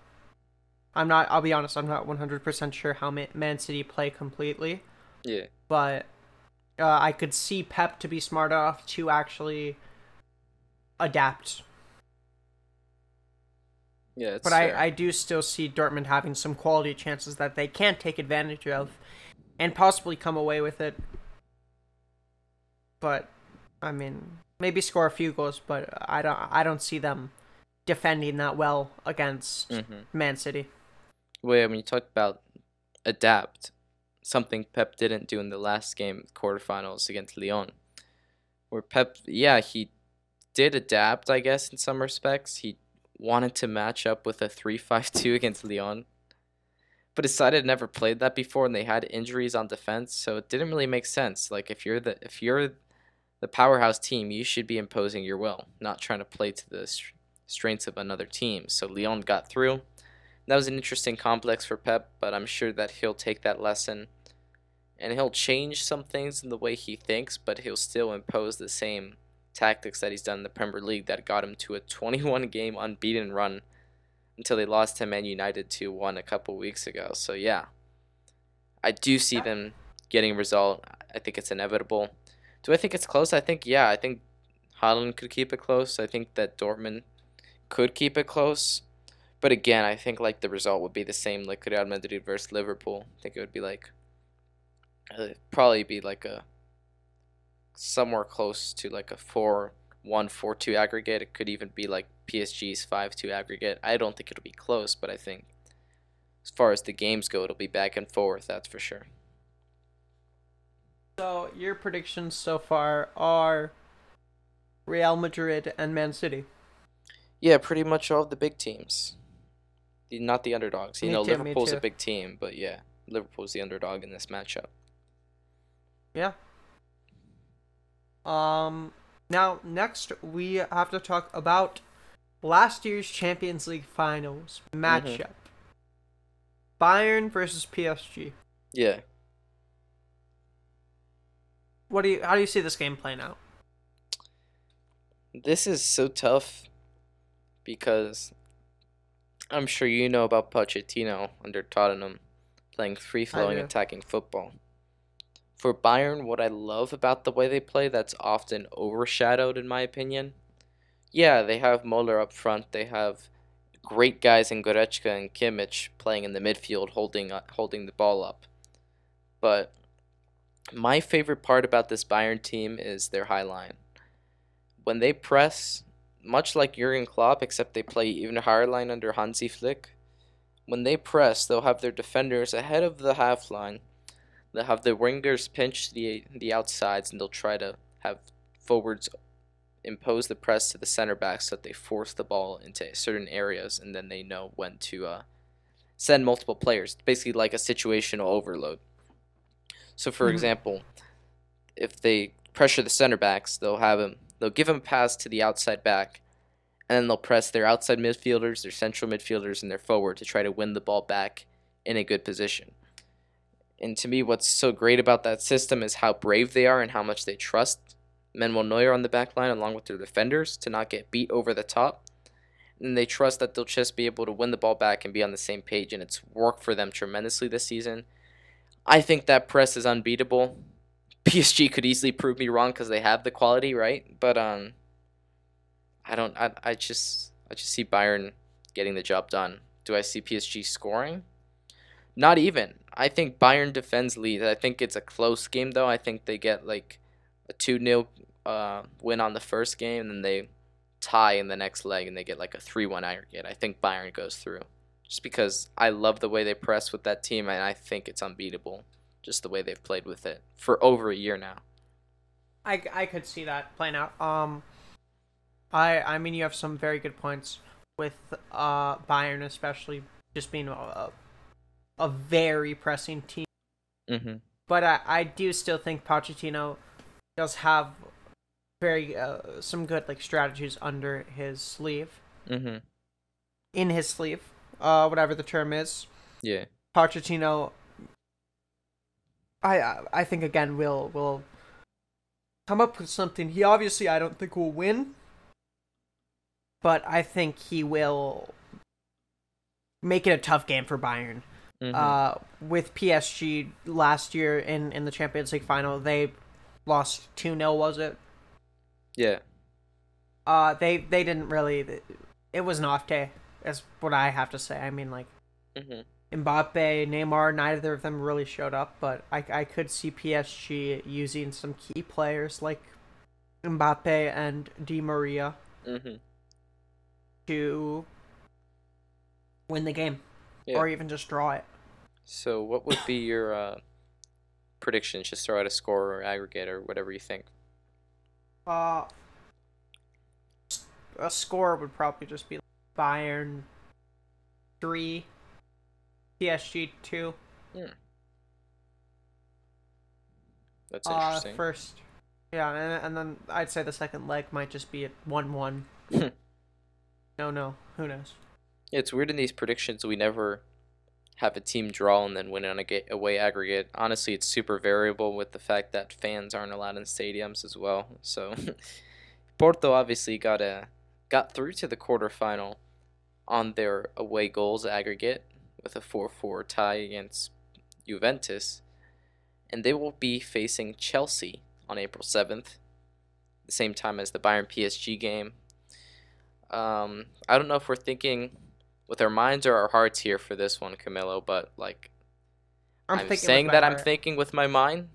I'm not I'll be honest, I'm not 100% sure how Man City play completely Yeah. but uh, I could see Pep to be smart enough to actually adapt. Yeah. But fair. I, I do still see Dortmund having some quality chances that they can take advantage of and possibly come away with it. But I mean, maybe score a few goals, but I don't I don't see them defending that well against Mhm. Man City. Wait, when you talked about adapt, something Pep didn't do in the last game, quarterfinals against Lyon, where Pep, yeah, he did adapt, I guess, in some respects. He wanted to match up with a 3-5-2 [LAUGHS] against Lyon, but decided never played that before and they had injuries on defense, so it didn't really make sense. Like if you're the if you're the powerhouse team, you should be imposing your will, not trying to play to the strengths of another team. So Lyon got through. That was an interesting complex for Pep, but I'm sure that he'll take that lesson and he'll change some things in the way he thinks, but he'll still impose the same tactics that he's done in the Premier League that got him to a [LAUGHS] 21 game unbeaten run until they lost to Man United 2 1 a couple weeks ago. So, yeah, I do see them getting a result. I think it's inevitable. Do I think it's close? I think, yeah, I think Haaland could keep it close. I think that Dortmund could keep it close. But again, I think like the result would be the same like Real Madrid versus Liverpool. I think it would be like uh, probably be like a somewhere close to like a 4 1 4 2 aggregate. It could even be like PSG's 5 2 aggregate. I don't think it'll be close, but I think as far as the games go, it'll be back and forth, that's for sure. So, your predictions so far are Real Madrid and Man City. Yeah, pretty much all of the big teams. The, not the underdogs. You me know, too, Liverpool's a big team, but yeah, Liverpool's the underdog in this matchup. Yeah. Um. Now, next we have to talk about last year's Champions League Finals matchup. Mm-hmm. Bayern versus PSG. Yeah. What do you? How do you see this game playing out? This is so tough because I'm sure you know about Pochettino under Tottenham playing free flowing attacking football for Bayern, what I love about the way they play that's often overshadowed, in my opinion. Yeah, they have Muller up front. They have great guys in Goretzka and Kimmich playing in the midfield, holding uh, holding the ball up. But my favorite part about this Bayern team is their high line. When they press, much like Jurgen Klopp, except they play even higher line under Hansi Flick. When they press, they'll have their defenders ahead of the half line They'll have the wingers pinch the the outsides, and they'll try to have forwards impose the press to the center backs so that they force the ball into certain areas, and then they know when to uh, send multiple players. It's Basically, like a situational overload. So, for mm-hmm. example, if they pressure the center backs, they'll have them. They'll give them a pass to the outside back, and then they'll press their outside midfielders, their central midfielders, and their forward to try to win the ball back in a good position. And to me, what's so great about that system is how brave they are and how much they trust Manuel Neuer on the back line along with their defenders to not get beat over the top. And they trust that they'll just be able to win the ball back and be on the same page. And it's worked for them tremendously this season. I think that press is unbeatable. PSG could easily prove me wrong because they have the quality, right? But um, I don't. I, I just I just see Bayern getting the job done. Do I see PSG scoring? Not even. I think Bayern defends lead. I think it's a close game though. I think they get like a 2 0 uh, win on the first game, and then they tie in the next leg, and they get like a 3 1 aggregate. I think Bayern goes through. Just because I love the way they press with that team, and I think it's unbeatable. Just the way they've played with it for over a year now. I, I could see that playing out. Um, I I mean you have some very good points with uh Bayern especially just being a, a very pressing team. Mm-hmm. But I, I do still think Pochettino does have very uh, some good like strategies under his sleeve. Mm-hmm. In his sleeve, uh, whatever the term is. Yeah. Pochettino. I I think again will will come up with something. He obviously I don't think will win, but I think he will make it a tough game for Bayern. Mm-hmm. Uh, with PSG last year in, in the Champions League final, they lost 2 0, was it? Yeah. Uh, they they didn't really. It was an off day, is what I have to say. I mean, like, mm-hmm. Mbappe, Neymar, neither of them really showed up, but I, I could see PSG using some key players like Mbappe and Di Maria mm-hmm. to win the game yeah. or even just draw it. So, what would be your uh, predictions? Just throw out a score or aggregate or whatever you think. Uh, a score would probably just be Bayern three, PSG two. That's Uh, interesting. first, yeah, and, and then I'd say the second leg might just be at one-one. Hmm. no, no, who knows? It's weird in these predictions we never have a team draw and then win on a away aggregate. Honestly, it's super variable with the fact that fans aren't allowed in stadiums as well. So [LAUGHS] Porto obviously got a got through to the quarterfinal on their away goals aggregate with a 4-4 tie against Juventus, and they will be facing Chelsea on April 7th, the same time as the Bayern PSG game. Um, I don't know if we're thinking with our minds or our hearts here for this one, Camilo, but like I'm, I'm, saying that I'm thinking with my mind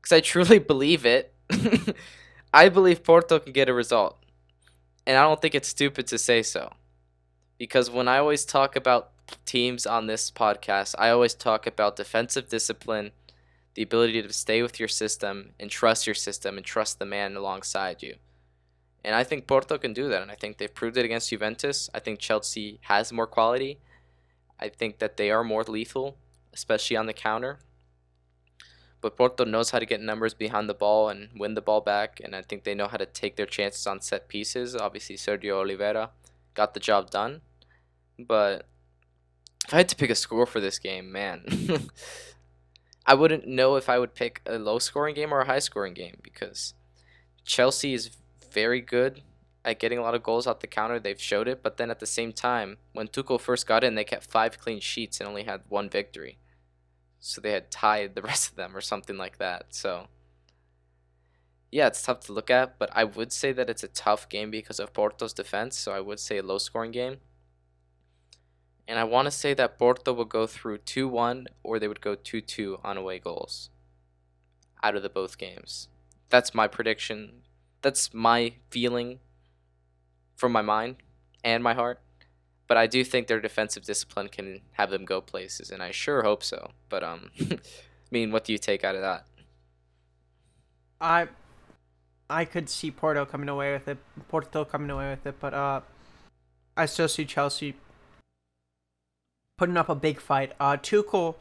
because I truly [LAUGHS] believe it. [LAUGHS] I believe Porto can get a result, and I don't think it's stupid to say so. Because when I always talk about teams on this podcast, I always talk about defensive discipline, the ability to stay with your system and trust your system and trust the man alongside you. And I think Porto can do that, and I think they've proved it against Juventus. I think Chelsea has more quality. I think that they are more lethal, especially on the counter. But Porto knows how to get numbers behind the ball and win the ball back, and I think they know how to take their chances on set pieces. Obviously, Sergio Oliveira got the job done. But if I had to pick a score for this game, man, [LAUGHS] I wouldn't know if I would pick a low scoring game or a high scoring game because Chelsea is very good at getting a lot of goals off the counter. They've showed it, but then at the same time, when Tuchel first got in, they kept five clean sheets and only had one victory. So they had tied the [LAUGHS] rest of them or something like that. So yeah, it's tough to look at, but I would say that it's a tough game because of Porto's defense. So I would say a low scoring game. And I want to say that Porto will go through 2 1 or they would go 2 2 on away goals out of the both games. That's my prediction. That's my feeling from my mind and my heart. But I do think their defensive discipline can have them go places, and I sure hope so. But um, I [LAUGHS] mean, what do you take out of that? I I could see Porto coming away with it, Porto coming away with it, but uh, I still see Chelsea putting up a big fight. Uh, Tuchel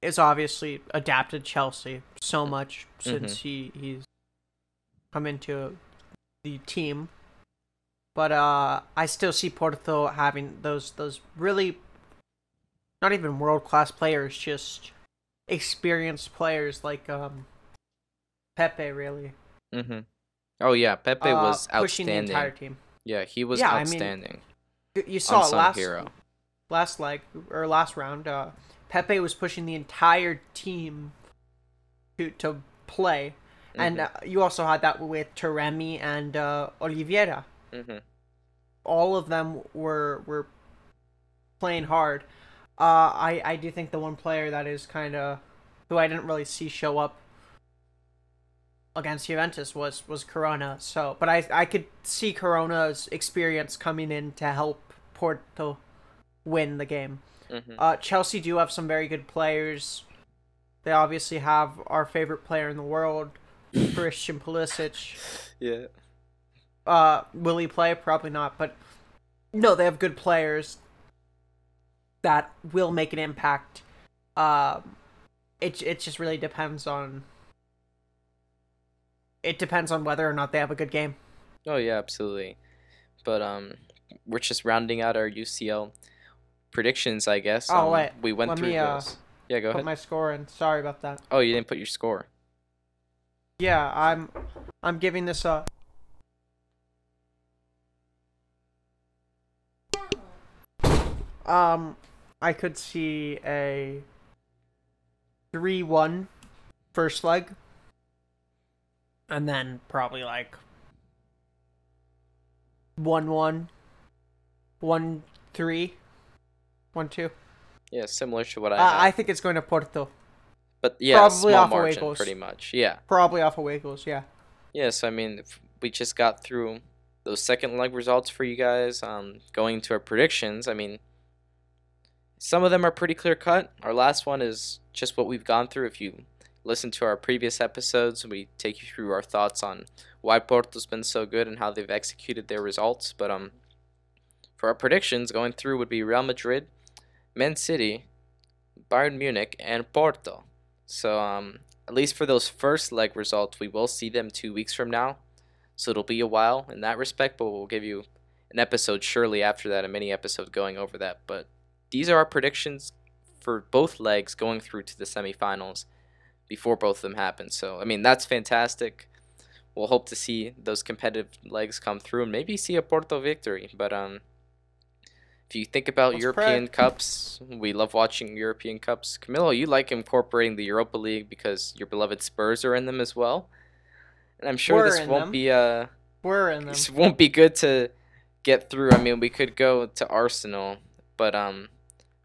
is obviously adapted Chelsea so much since he he's come into the team, but uh, I still see Porto having those those really not even world class players, just experienced players like um Pepe really Mm-hmm. Oh yeah, Pepe uh, was pushing the entire outstanding. team. Yeah, he was Yeah, I mean, outstanding. You- You saw it last hero. last leg or last round. Uh, Pepe was pushing the entire team to to play, and Mhm. uh, you also had that with Taremi and uh, Oliveira. Mm-hmm. All of them were were playing hard. Uh, I I do think the one player that is kind of who I didn't really see show up against Juventus was was Corona. So, but I I could see Corona's experience coming in to help Porto win the game. Mm-hmm. Uh, Chelsea do have some very good players. They obviously have our favorite player in the world, Christian Pulisic. Yeah. Uh, will he play? Probably not. But no, they have good players that will make an impact. Um, it it just really depends on. It depends on whether or not they have a good game. Oh yeah, absolutely. But um, we're just rounding out our UCL predictions, I guess. Oh, Um, wait. we went Let through me, uh, those. Yeah, go Put ahead. my score in. Sorry about that. Oh, you didn't put your score. Yeah, I'm I'm giving this a um I could see a 3-1 first leg and then probably like 1-1 1-3 1-2 Yeah, similar to what I. uh. I think it's going to Porto but yeah, probably small off margin, goals. pretty much. Yeah. probably off of goals yeah Yes, I mean, we just got through those second leg results for you guys. Um, going to our predictions, I mean, some of them are pretty clear cut. Our last one is just what we've gone through. If you listen to our previous episodes, we take you through our thoughts on why Porto's been so good and how they've executed their results. But um, for our predictions going through would be Real Madrid, Man City, Bayern Munich, and Porto. So um, at least for those first leg results, we will see them two weeks from now. So it'll be a while in that respect, but we'll give you an episode surely after that, a mini episode going over that. But these are our predictions for both legs going through to the semifinals before both of them happen. So I mean that's fantastic. We'll hope to see those competitive legs come through and maybe see a Porto victory. But um, if you think about Let's European pray. Cups, we love watching European Cups. Camilo, you like incorporating the Europa League because your beloved Spurs are in them as well. And I'm sure We're this won't them. be uh We're in them. this won't be good to get through. I mean, we could go to Arsenal, but um,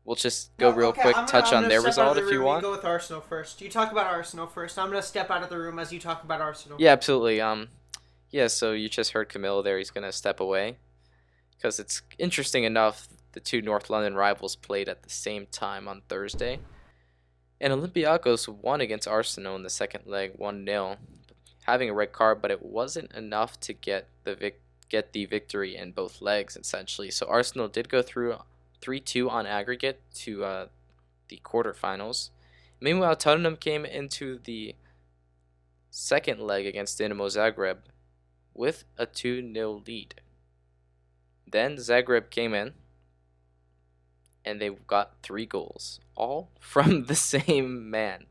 we'll just go No, real okay, quick, gonna- touch on their result the if you want. go with Arsenal first. You talk about Arsenal first. I'm gonna step out of the room as you talk about Arsenal. Yeah, absolutely. Um, yeah. So you just heard Camilo there. He's gonna step away because it's interesting enough. The two North London rivals played at the same time on Thursday, and Olympiacos won against Arsenal in the second leg, one 0 having a red card, but it wasn't enough to get the vic- get the victory in both legs essentially. So Arsenal did go through three two on aggregate to uh, the quarterfinals. Meanwhile, Tottenham came into the second leg against Dinamo Zagreb with a 2 0 lead. Then Zagreb came in and they got three goals, all [LAUGHS] from the same man.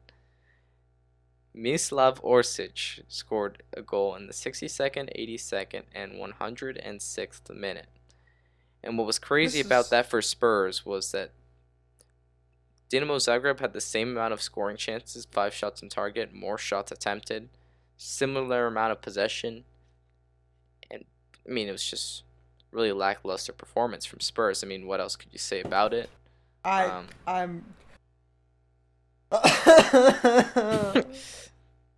Mislav Orsic scored a goal in the 62nd, 82nd, and 106th minute. And what was crazy This about is- that for Spurs was that Dinamo Zagreb had the same amount of scoring chances, five shots on target, more shots attempted, similar amount of possession, and I mean it was just really lackluster performance from Spurs. I mean, what else could you say about it? I Um, I'm. [LAUGHS]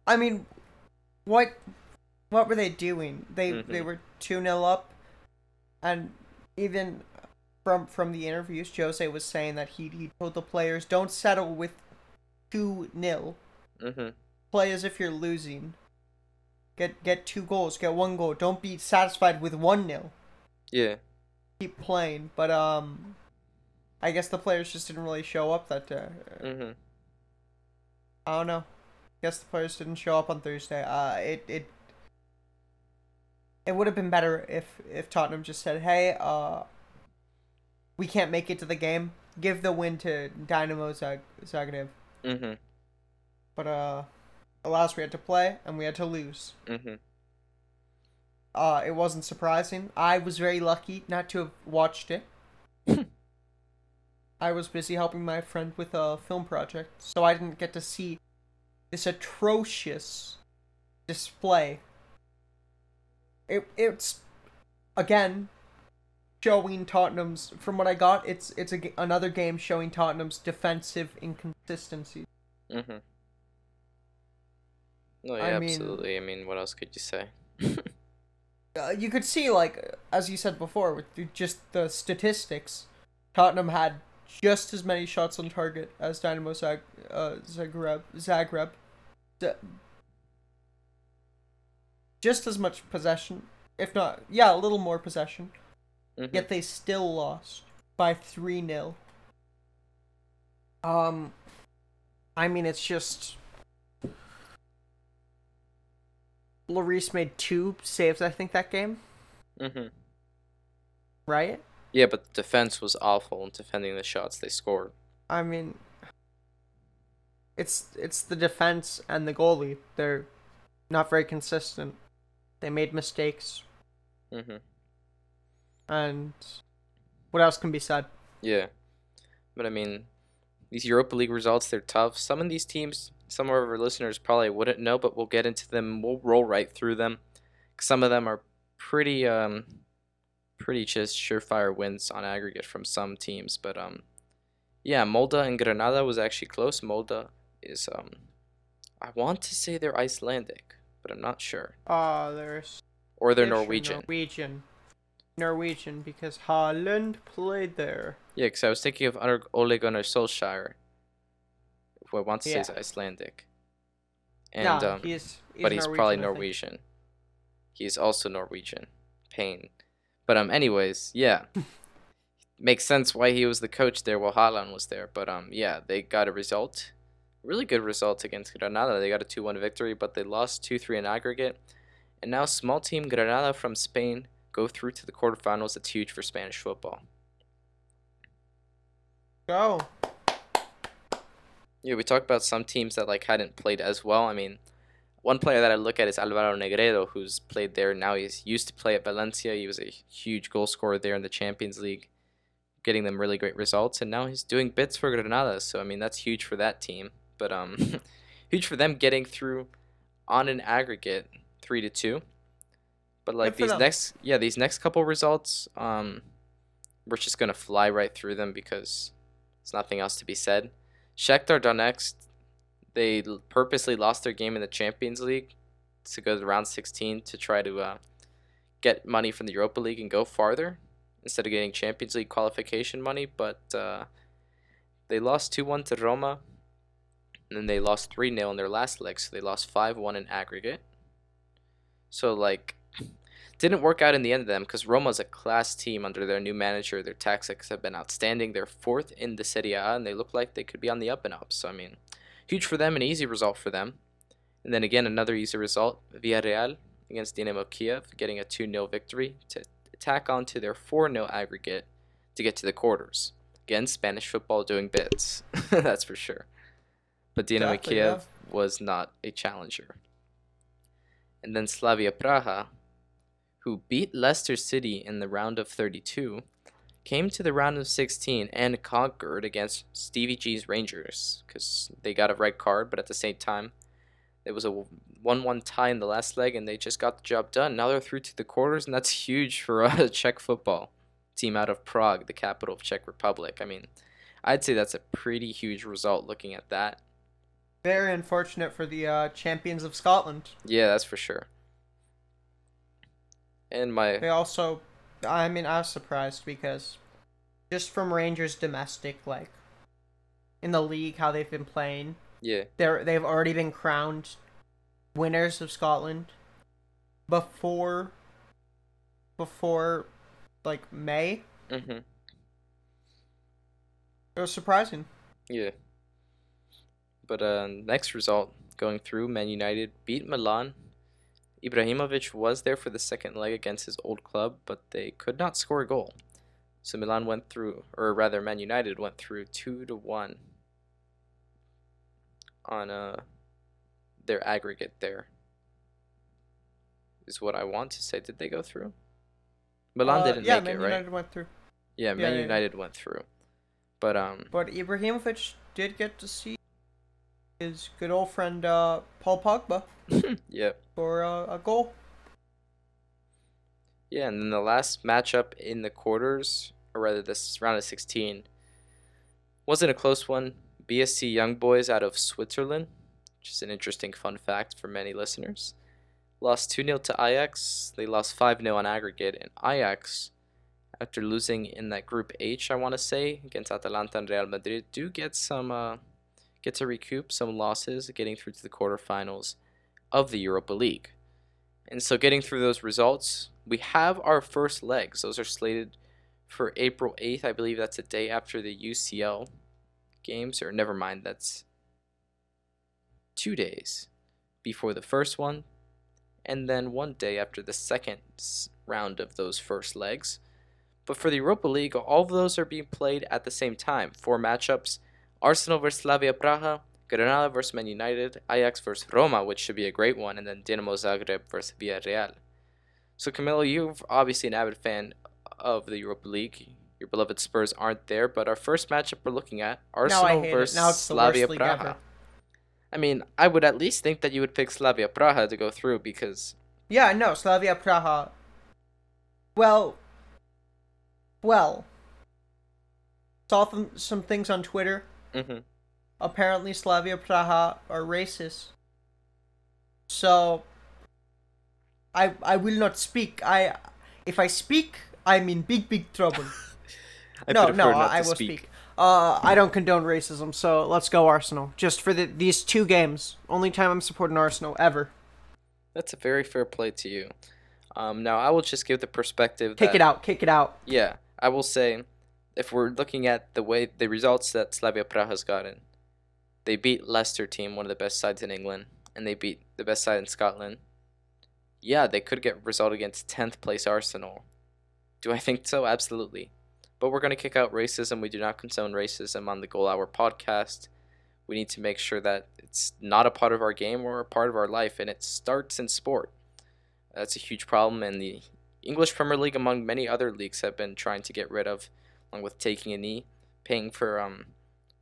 I mean, what what were they doing? They they Mhm. were two 0 up, and even from from the interviews, Jose was saying that he he told the players don't settle with two 0 hmm Play as if you're losing. Get get two goals. Get one goal. Don't be satisfied with one 0 Yeah. Keep playing, but um, I guess the players just didn't really show up that day. hmm I don't know. Guess the players didn't show up on Thursday. Uh, it it it would have been better if if Tottenham just said, "Hey, uh, we can't make it to the game. Give the win to Dynamo Zag- Zagreb." hmm But uh, alas, we had to play and we had to lose. hmm Uh, it wasn't surprising. I was very lucky not to have watched it. [COUGHS] I was busy helping my friend with a film project, so I didn't get to see this atrocious display. It it's again showing Tottenham's from what I got, it's it's a, another game showing Tottenham's defensive inconsistencies. Mm hmm No, yeah, I mean- absolutely. I mean, what else could you say? [LAUGHS] uh, you could see like as you said before with just the statistics tottenham had just as many shots on target as dynamo Zag- uh, zagreb zagreb. Just as much possession if not yeah a little more possession. Mhm. yet they still lost by 3-0 um i mean it's just Lloris made two saves i think that game Mhm. right Yeah, but the defense was awful in defending the shots they scored. I mean, it's it's the defense and the goalie. They're not very consistent. They made mistakes, hmm and what else can be said? Yeah. But I mean, these Europa League results, they're tough. Some of these teams, some of our listeners probably wouldn't know, but we'll get into them. We'll roll right through them. Some of them are pretty, um, pretty just surefire wins on aggregate from some teams. But, um, yeah, Molde and Granada was actually close. Molde is, um, I want to say they're Icelandic, but I'm not sure. Ah, Uh there's Or they're Norwegian. Norwegian, Norwegian, because Haaland played there. Yeah, because I was thinking of Ole Gunnar Solskjaer, who I want to say is Icelandic. And nah, um, he's, he's but he's Norwegian, probably I think. Norwegian. He's also Norwegian. Pain. But um anyways, yeah. [LAUGHS] makes sense why he was the coach there while Haaland was there. But um, yeah, they got a result, really good result against Granada. They got a two-one victory, but they lost two-three in aggregate. And now small team Granada from Spain go through to the quarterfinals. That's huge for Spanish football. Go. Yeah, we talked about some teams that like hadn't played as well. I mean, one player that I look at is Alvaro Negredo, who's played there. Now he's used to play at Valencia. He was a huge goal scorer there in the Champions League, getting them really great results. And now he's doing bits for Granada. So I mean, that's huge for that team. But um, [LAUGHS] huge for them getting through on an aggregate three to two. But like these them. next, yeah, these next couple results, um, we're just gonna fly right through them because there's nothing else to be said. Shakhtar Donetsk, they purposely lost their game in the Champions League to go to round 16 to try to uh, get money from the Europa League and go farther instead of getting Champions League qualification money. But uh, they lost 2 1 to Roma, and then they lost 3 0 in their last leg, so they lost 5 1 in aggregate. So, like, didn't work out in the end of them because Roma's a class team under their new manager. Their tactics have been outstanding. They're fourth in the Serie A, and they look like they could be on the up and up. So, I mean, huge for them, an easy result for them. And then again, another easy result Villarreal against Dynamo Kiev, getting a 2 0 victory to tack on to their 4 0 aggregate to get to the quarters. Again, Spanish football doing bits. [LAUGHS] That's for sure. But Dynamo Exactly, Kiev was not a challenger. And then Slavia Praha, who beat Leicester City in the round of 32, came to the round of 16 and conquered against Stevie G's Rangers because they got a red card, but at the same time, it was a 1 1 tie in the last leg and they just got the job done. Now they're through to the quarters, and that's [LAUGHS] huge for a Czech football team out of Prague, the capital of Czech Republic. I mean, I'd say that's a pretty huge result looking at that. Very unfortunate for the uh, champions of Scotland. Yeah, that's for sure. And my They also, I mean, I was surprised because just from Rangers domestic, like in the league, how they've been playing, yeah, they're they've already been crowned winners of Scotland before before like May. mhm, It was surprising. yeah. But uh, next result going through, Man United beat Milan. Ibrahimovic was there for the second leg against his old club, but they could not score a goal. So Milan went through, or rather, Man United went through two to one on uh their aggregate. There is what I want to say. Did they go through? Milan Uh, didn't yeah, make Man it, right? Yeah, Man United went through, Yeah, Yeah, Man yeah. United went through. But um but Ibrahimovic did get to see his good old friend uh, Paul Pogba [LAUGHS] yeah. for uh, a goal. Yeah, and then the last matchup in the quarters, or rather this round of 16, wasn't a close one. BSC Young Boys out of Switzerland, which is an interesting fun fact for many listeners, lost 2 0 to Ajax. They lost 5 0 on aggregate, and Ajax, after losing in that Group H, I want to say, against Atalanta and Real Madrid, do get some, uh, get to recoup some losses, getting through to the quarterfinals of the Europa League. And so, getting through those results, we have our first legs. Those are slated for April 8th. I believe that's a day after the UCL games, or never mind, that's two days before the first one, and then one day after the second round of those first legs. But for the Europa League, all of those are being played at the same time. Four matchups Arsenal versus Slavia Praha, Granada versus Man United, Ajax versus Roma, which should be a great one, and then Dinamo Zagreb versus Villarreal. So, Camilo, you're obviously an avid fan of the Europa League. Your beloved Spurs aren't there, but our first matchup we're looking at Arsenal versus it. Now it's the Slavia Praha. ever. I mean, I would at least think that you would pick Slavia Praha to go through because Yeah, no, Slavia Praha. Well, well, saw them, some things on Twitter. Mhm, Apparently, Slavia Praha are racist. So, I I will not speak. I if I speak, I'm in big big trouble. [LAUGHS] I no, no, I to will speak. Uh, I don't condone racism, so let's go Arsenal. Just for the, these two games, only time I'm supporting Arsenal ever. That's a very fair play to you. Um, now I will just give the perspective. Kick that, it out, kick it out. Yeah, I will say if we're looking at the way the results that Slavia Prague has gotten, they beat Leicester team, one of the best sides in England, and they beat the best side in Scotland. Yeah, they could get result against 10th place Arsenal. Do I think so? Absolutely. But we're going to kick out racism. We do not condone racism on the Goal Hour podcast. We need to make sure that it's not a part of our game or a part of our life, and it starts in sport. That's a huge problem, and the English Premier League, among many other leagues, have been trying to get rid of, along with taking a knee, paying for um,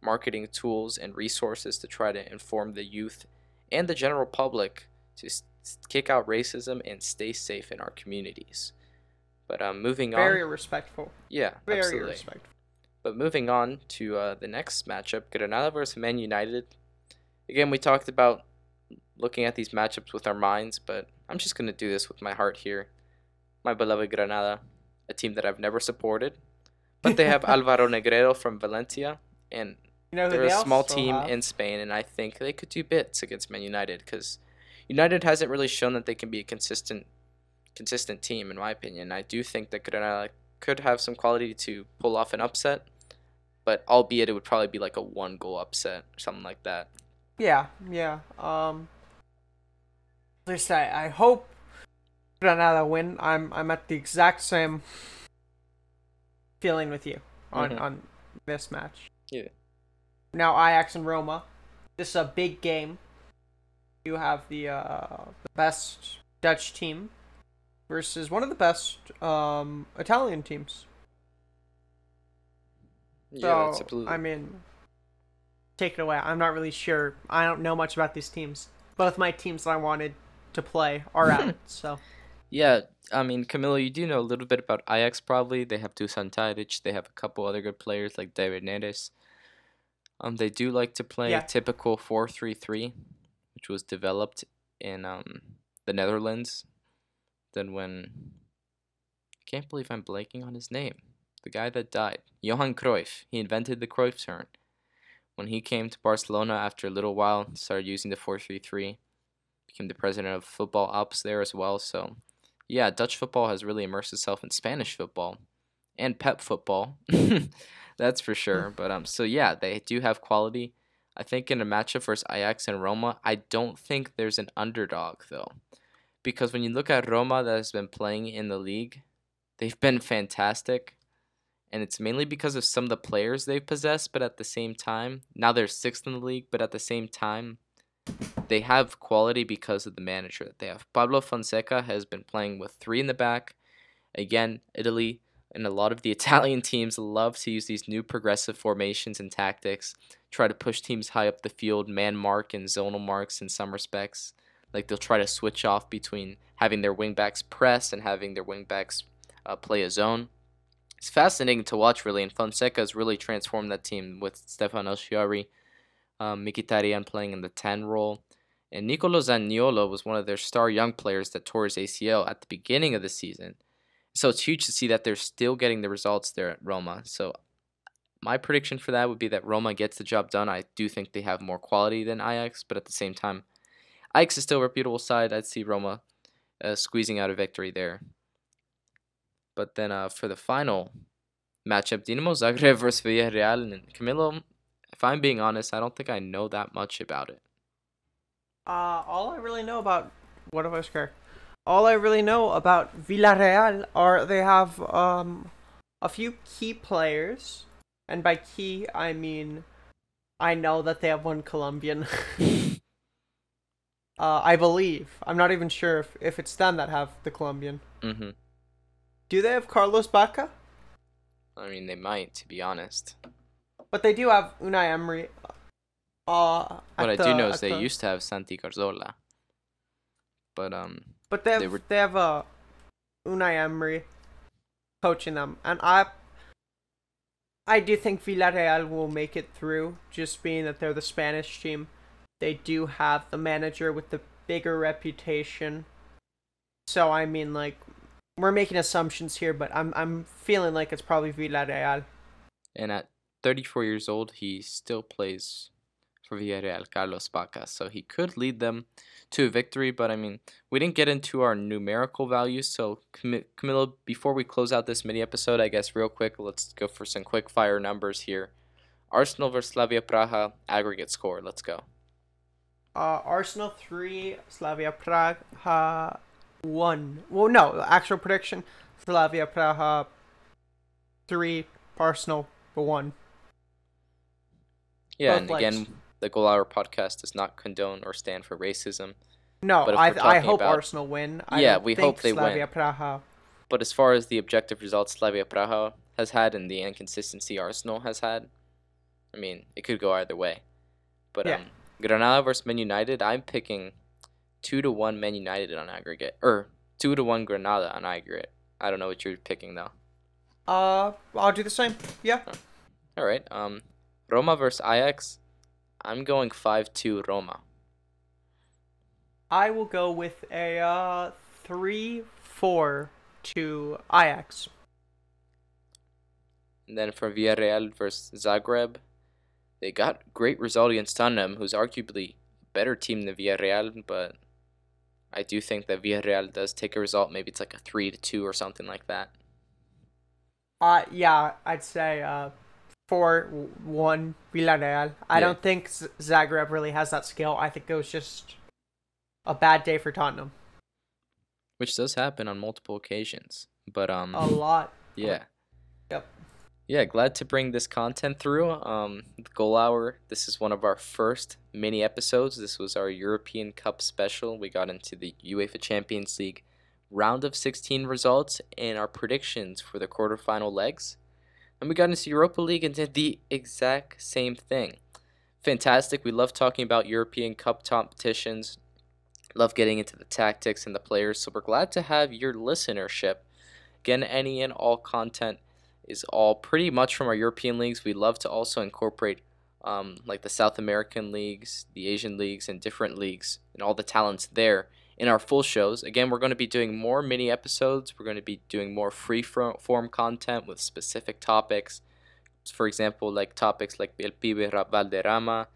marketing tools and resources to try to inform the youth and the general public to kick out racism and stay safe in our communities. But um, moving Very on, Very respectful. yeah, Very absolutely. respectful. But moving on to uh, the next matchup, Granada versus Man United. Again, we talked about looking at these matchups with our minds, but I'm just going to do this with my heart here. My beloved Granada, a team that I've never supported, but they have [LAUGHS] Alvaro Negredo from Valencia, and You know they're they a small team have? in Spain, and I think they could do bits against Man United because United hasn't really shown that they can be a consistent, consistent team, in my opinion. I do think that Granada could have some quality to pull off an upset, but albeit it would probably be like a one goal upset or something like that. Yeah, yeah. Um, at least I, I hope Granada win. I'm I'm at the exact same feeling with you on Mhm. on this match. Yeah. Now Ajax and Roma. This is a big game. You have the uh the best Dutch team versus one of the best um Italian teams. Yeah, So absolutely. I mean, take it away. I'm not really sure. I don't know much about these teams. Both my teams that I wanted to play are [LAUGHS] out. so Yeah, I mean, Camilo, you do know a little bit about Ajax probably. They have Dusan Tadic. They have a couple other good players like David Neres. Um, they do like to play Yeah. a typical 4-3-3, which was developed in um the Netherlands. Then when I can't believe I'm blanking on his name. The guy that died, Johan Cruyff. He invented the Cruyff turn. When he came to Barcelona after a little while, started using the 4-3-3, became the president of football ops there as well. So yeah, Dutch football has really immersed itself in Spanish football and Pep football. [LAUGHS] That's for sure. But um, so yeah, they do have quality. I think in a matchup versus Ajax and Roma, I don't think there's an underdog though, because when you look at Roma that has been playing in the league, they've been fantastic, and it's mainly because of some of the players they've possessed. But at the same time, now they're sixth in the league. But at the same time, they have quality because of the manager that they have. Pablo Fonseca has been playing with three in the back. Again, Italy and a lot of the [LAUGHS] Italian teams love to use these new progressive formations and tactics, try to push teams high up the field, man mark and zonal marks in some respects. Like they'll try to switch off between having their wingbacks press and having their wingbacks uh, play a zone. It's fascinating to watch, really, and Fonseca has really transformed that team with Stefano Sciarri, um, Mkhitaryan playing in the 10 role. And Nicolo Zaniolo was one of their star young players that tore his ACL at the beginning of the season. So it's huge to see that they're still getting the results there at Roma. So my prediction for that would be that Roma gets the job done. I do think they have more quality than Ajax, but at the same time, Ajax is still a reputable side. I'd see Roma uh, squeezing out a victory there. But then uh, for the final matchup, Dinamo Zagreb versus Villarreal. And Camilo, if I'm being honest, I don't think I know that much about it. uh, all I really know about what if I was? All I really know about Villarreal are they have um a few key players, and by key I mean I know that they have one Colombian. [LAUGHS] uh, I believe. I'm not even sure if, if it's them that have the Colombian. hmm Do they have Carlos Bacca? I mean, they might, to be honest. But they do have Unai Emery. Uh, What I at do know is they the- used to have Santi Cazorla. But um, But they have they they, have uh, Unai Emery coaching them, and I I do think Villarreal will make it through. Just being that they're the Spanish team, they do have the manager with the bigger reputation. So I mean, like, we're making assumptions here, but I'm I'm feeling like it's probably Villarreal. and at 34 years old, he still plays for Villarreal, Carlos Bacca. So he could lead them to a victory, but I mean, we didn't get into our numerical values. So, Cam- Camilo, before we close out this mini episode, I guess real quick, let's go for some quick fire numbers here. Arsenal versus Slavia Praha, aggregate score. Let's go. Uh, Arsenal three, Slavia Praha one. Well, no, actual prediction: Slavia Praha three, Arsenal one. Yeah, Both and legs. again, the Goal Hour podcast does not condone or stand for racism. No, But I I hope about- Arsenal win. I Yeah, we hope they Slavia win. Praha. But as far as the objective results Slavia Praha has had and the inconsistency Arsenal has had, I mean, it could go either way. But Yeah. um, Granada versus Man United, I'm picking two to one Man United on aggregate, or two to one Granada on aggregate. I don't know what you're picking though. Uh, I'll do the same. Yeah. All right. Um, Roma versus Ajax, I'm going five two Roma. I will go with a uh three four to Ajax. And then for Villarreal versus Zagreb, they got great result against Tottenham, who's arguably a better team than Villarreal, but I do think that Villarreal does take a result. Maybe it's like a three to two or something like that. Uh, yeah, I'd say uh, four one Villarreal. I Yeah. don't think Z- Zagreb really has that skill. I think it was just a bad day for Tottenham. Which does happen on multiple occasions. But um A lot. yeah. Yep. Yeah, glad to bring this content through. Um the Goal Hour. This is one of our first mini episodes. This was our European Cup special. We got into the UEFA Champions League round of 16 results and our predictions for the quarterfinal legs. And we got into Europa League and did the exact same thing. Fantastic. We love talking about European Cup competitions. Love getting into the tactics and the players. So we're glad to have your listenership. Again, any and all content is all pretty much from our European leagues. We love to also incorporate um, like the South American leagues, the Asian leagues, and different leagues, and all the talents there in our full shows. Again, we're going to be doing more mini episodes. We're going to be doing more free form content with specific topics. For example, like topics like El Pibe Ra- Valderrama,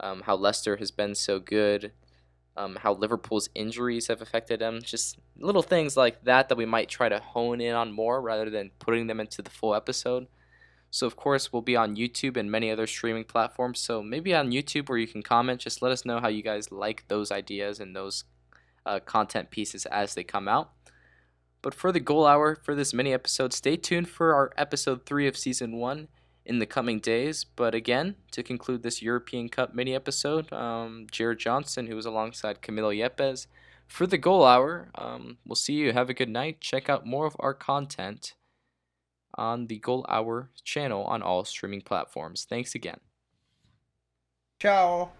um, how Leicester has been so good, um, how Liverpool's injuries have affected them. Just little things like that that we might try to hone in on more rather than putting them into the full episode. So, of course, we'll be on YouTube and many other streaming platforms. So, maybe on YouTube where you can comment, just let us know how you guys like those ideas and those uh, content pieces as they come out. But for the goal hour for this mini episode, stay tuned for our episode three of season one in the coming days. But again, to conclude this European Cup mini episode, um, Jared Johnston, who was alongside Camilo Yepes, for the goal hour. Um, we'll see you. Have a good night. Check out more of our content on the Goal Hour channel on all streaming platforms. Thanks again. Ciao.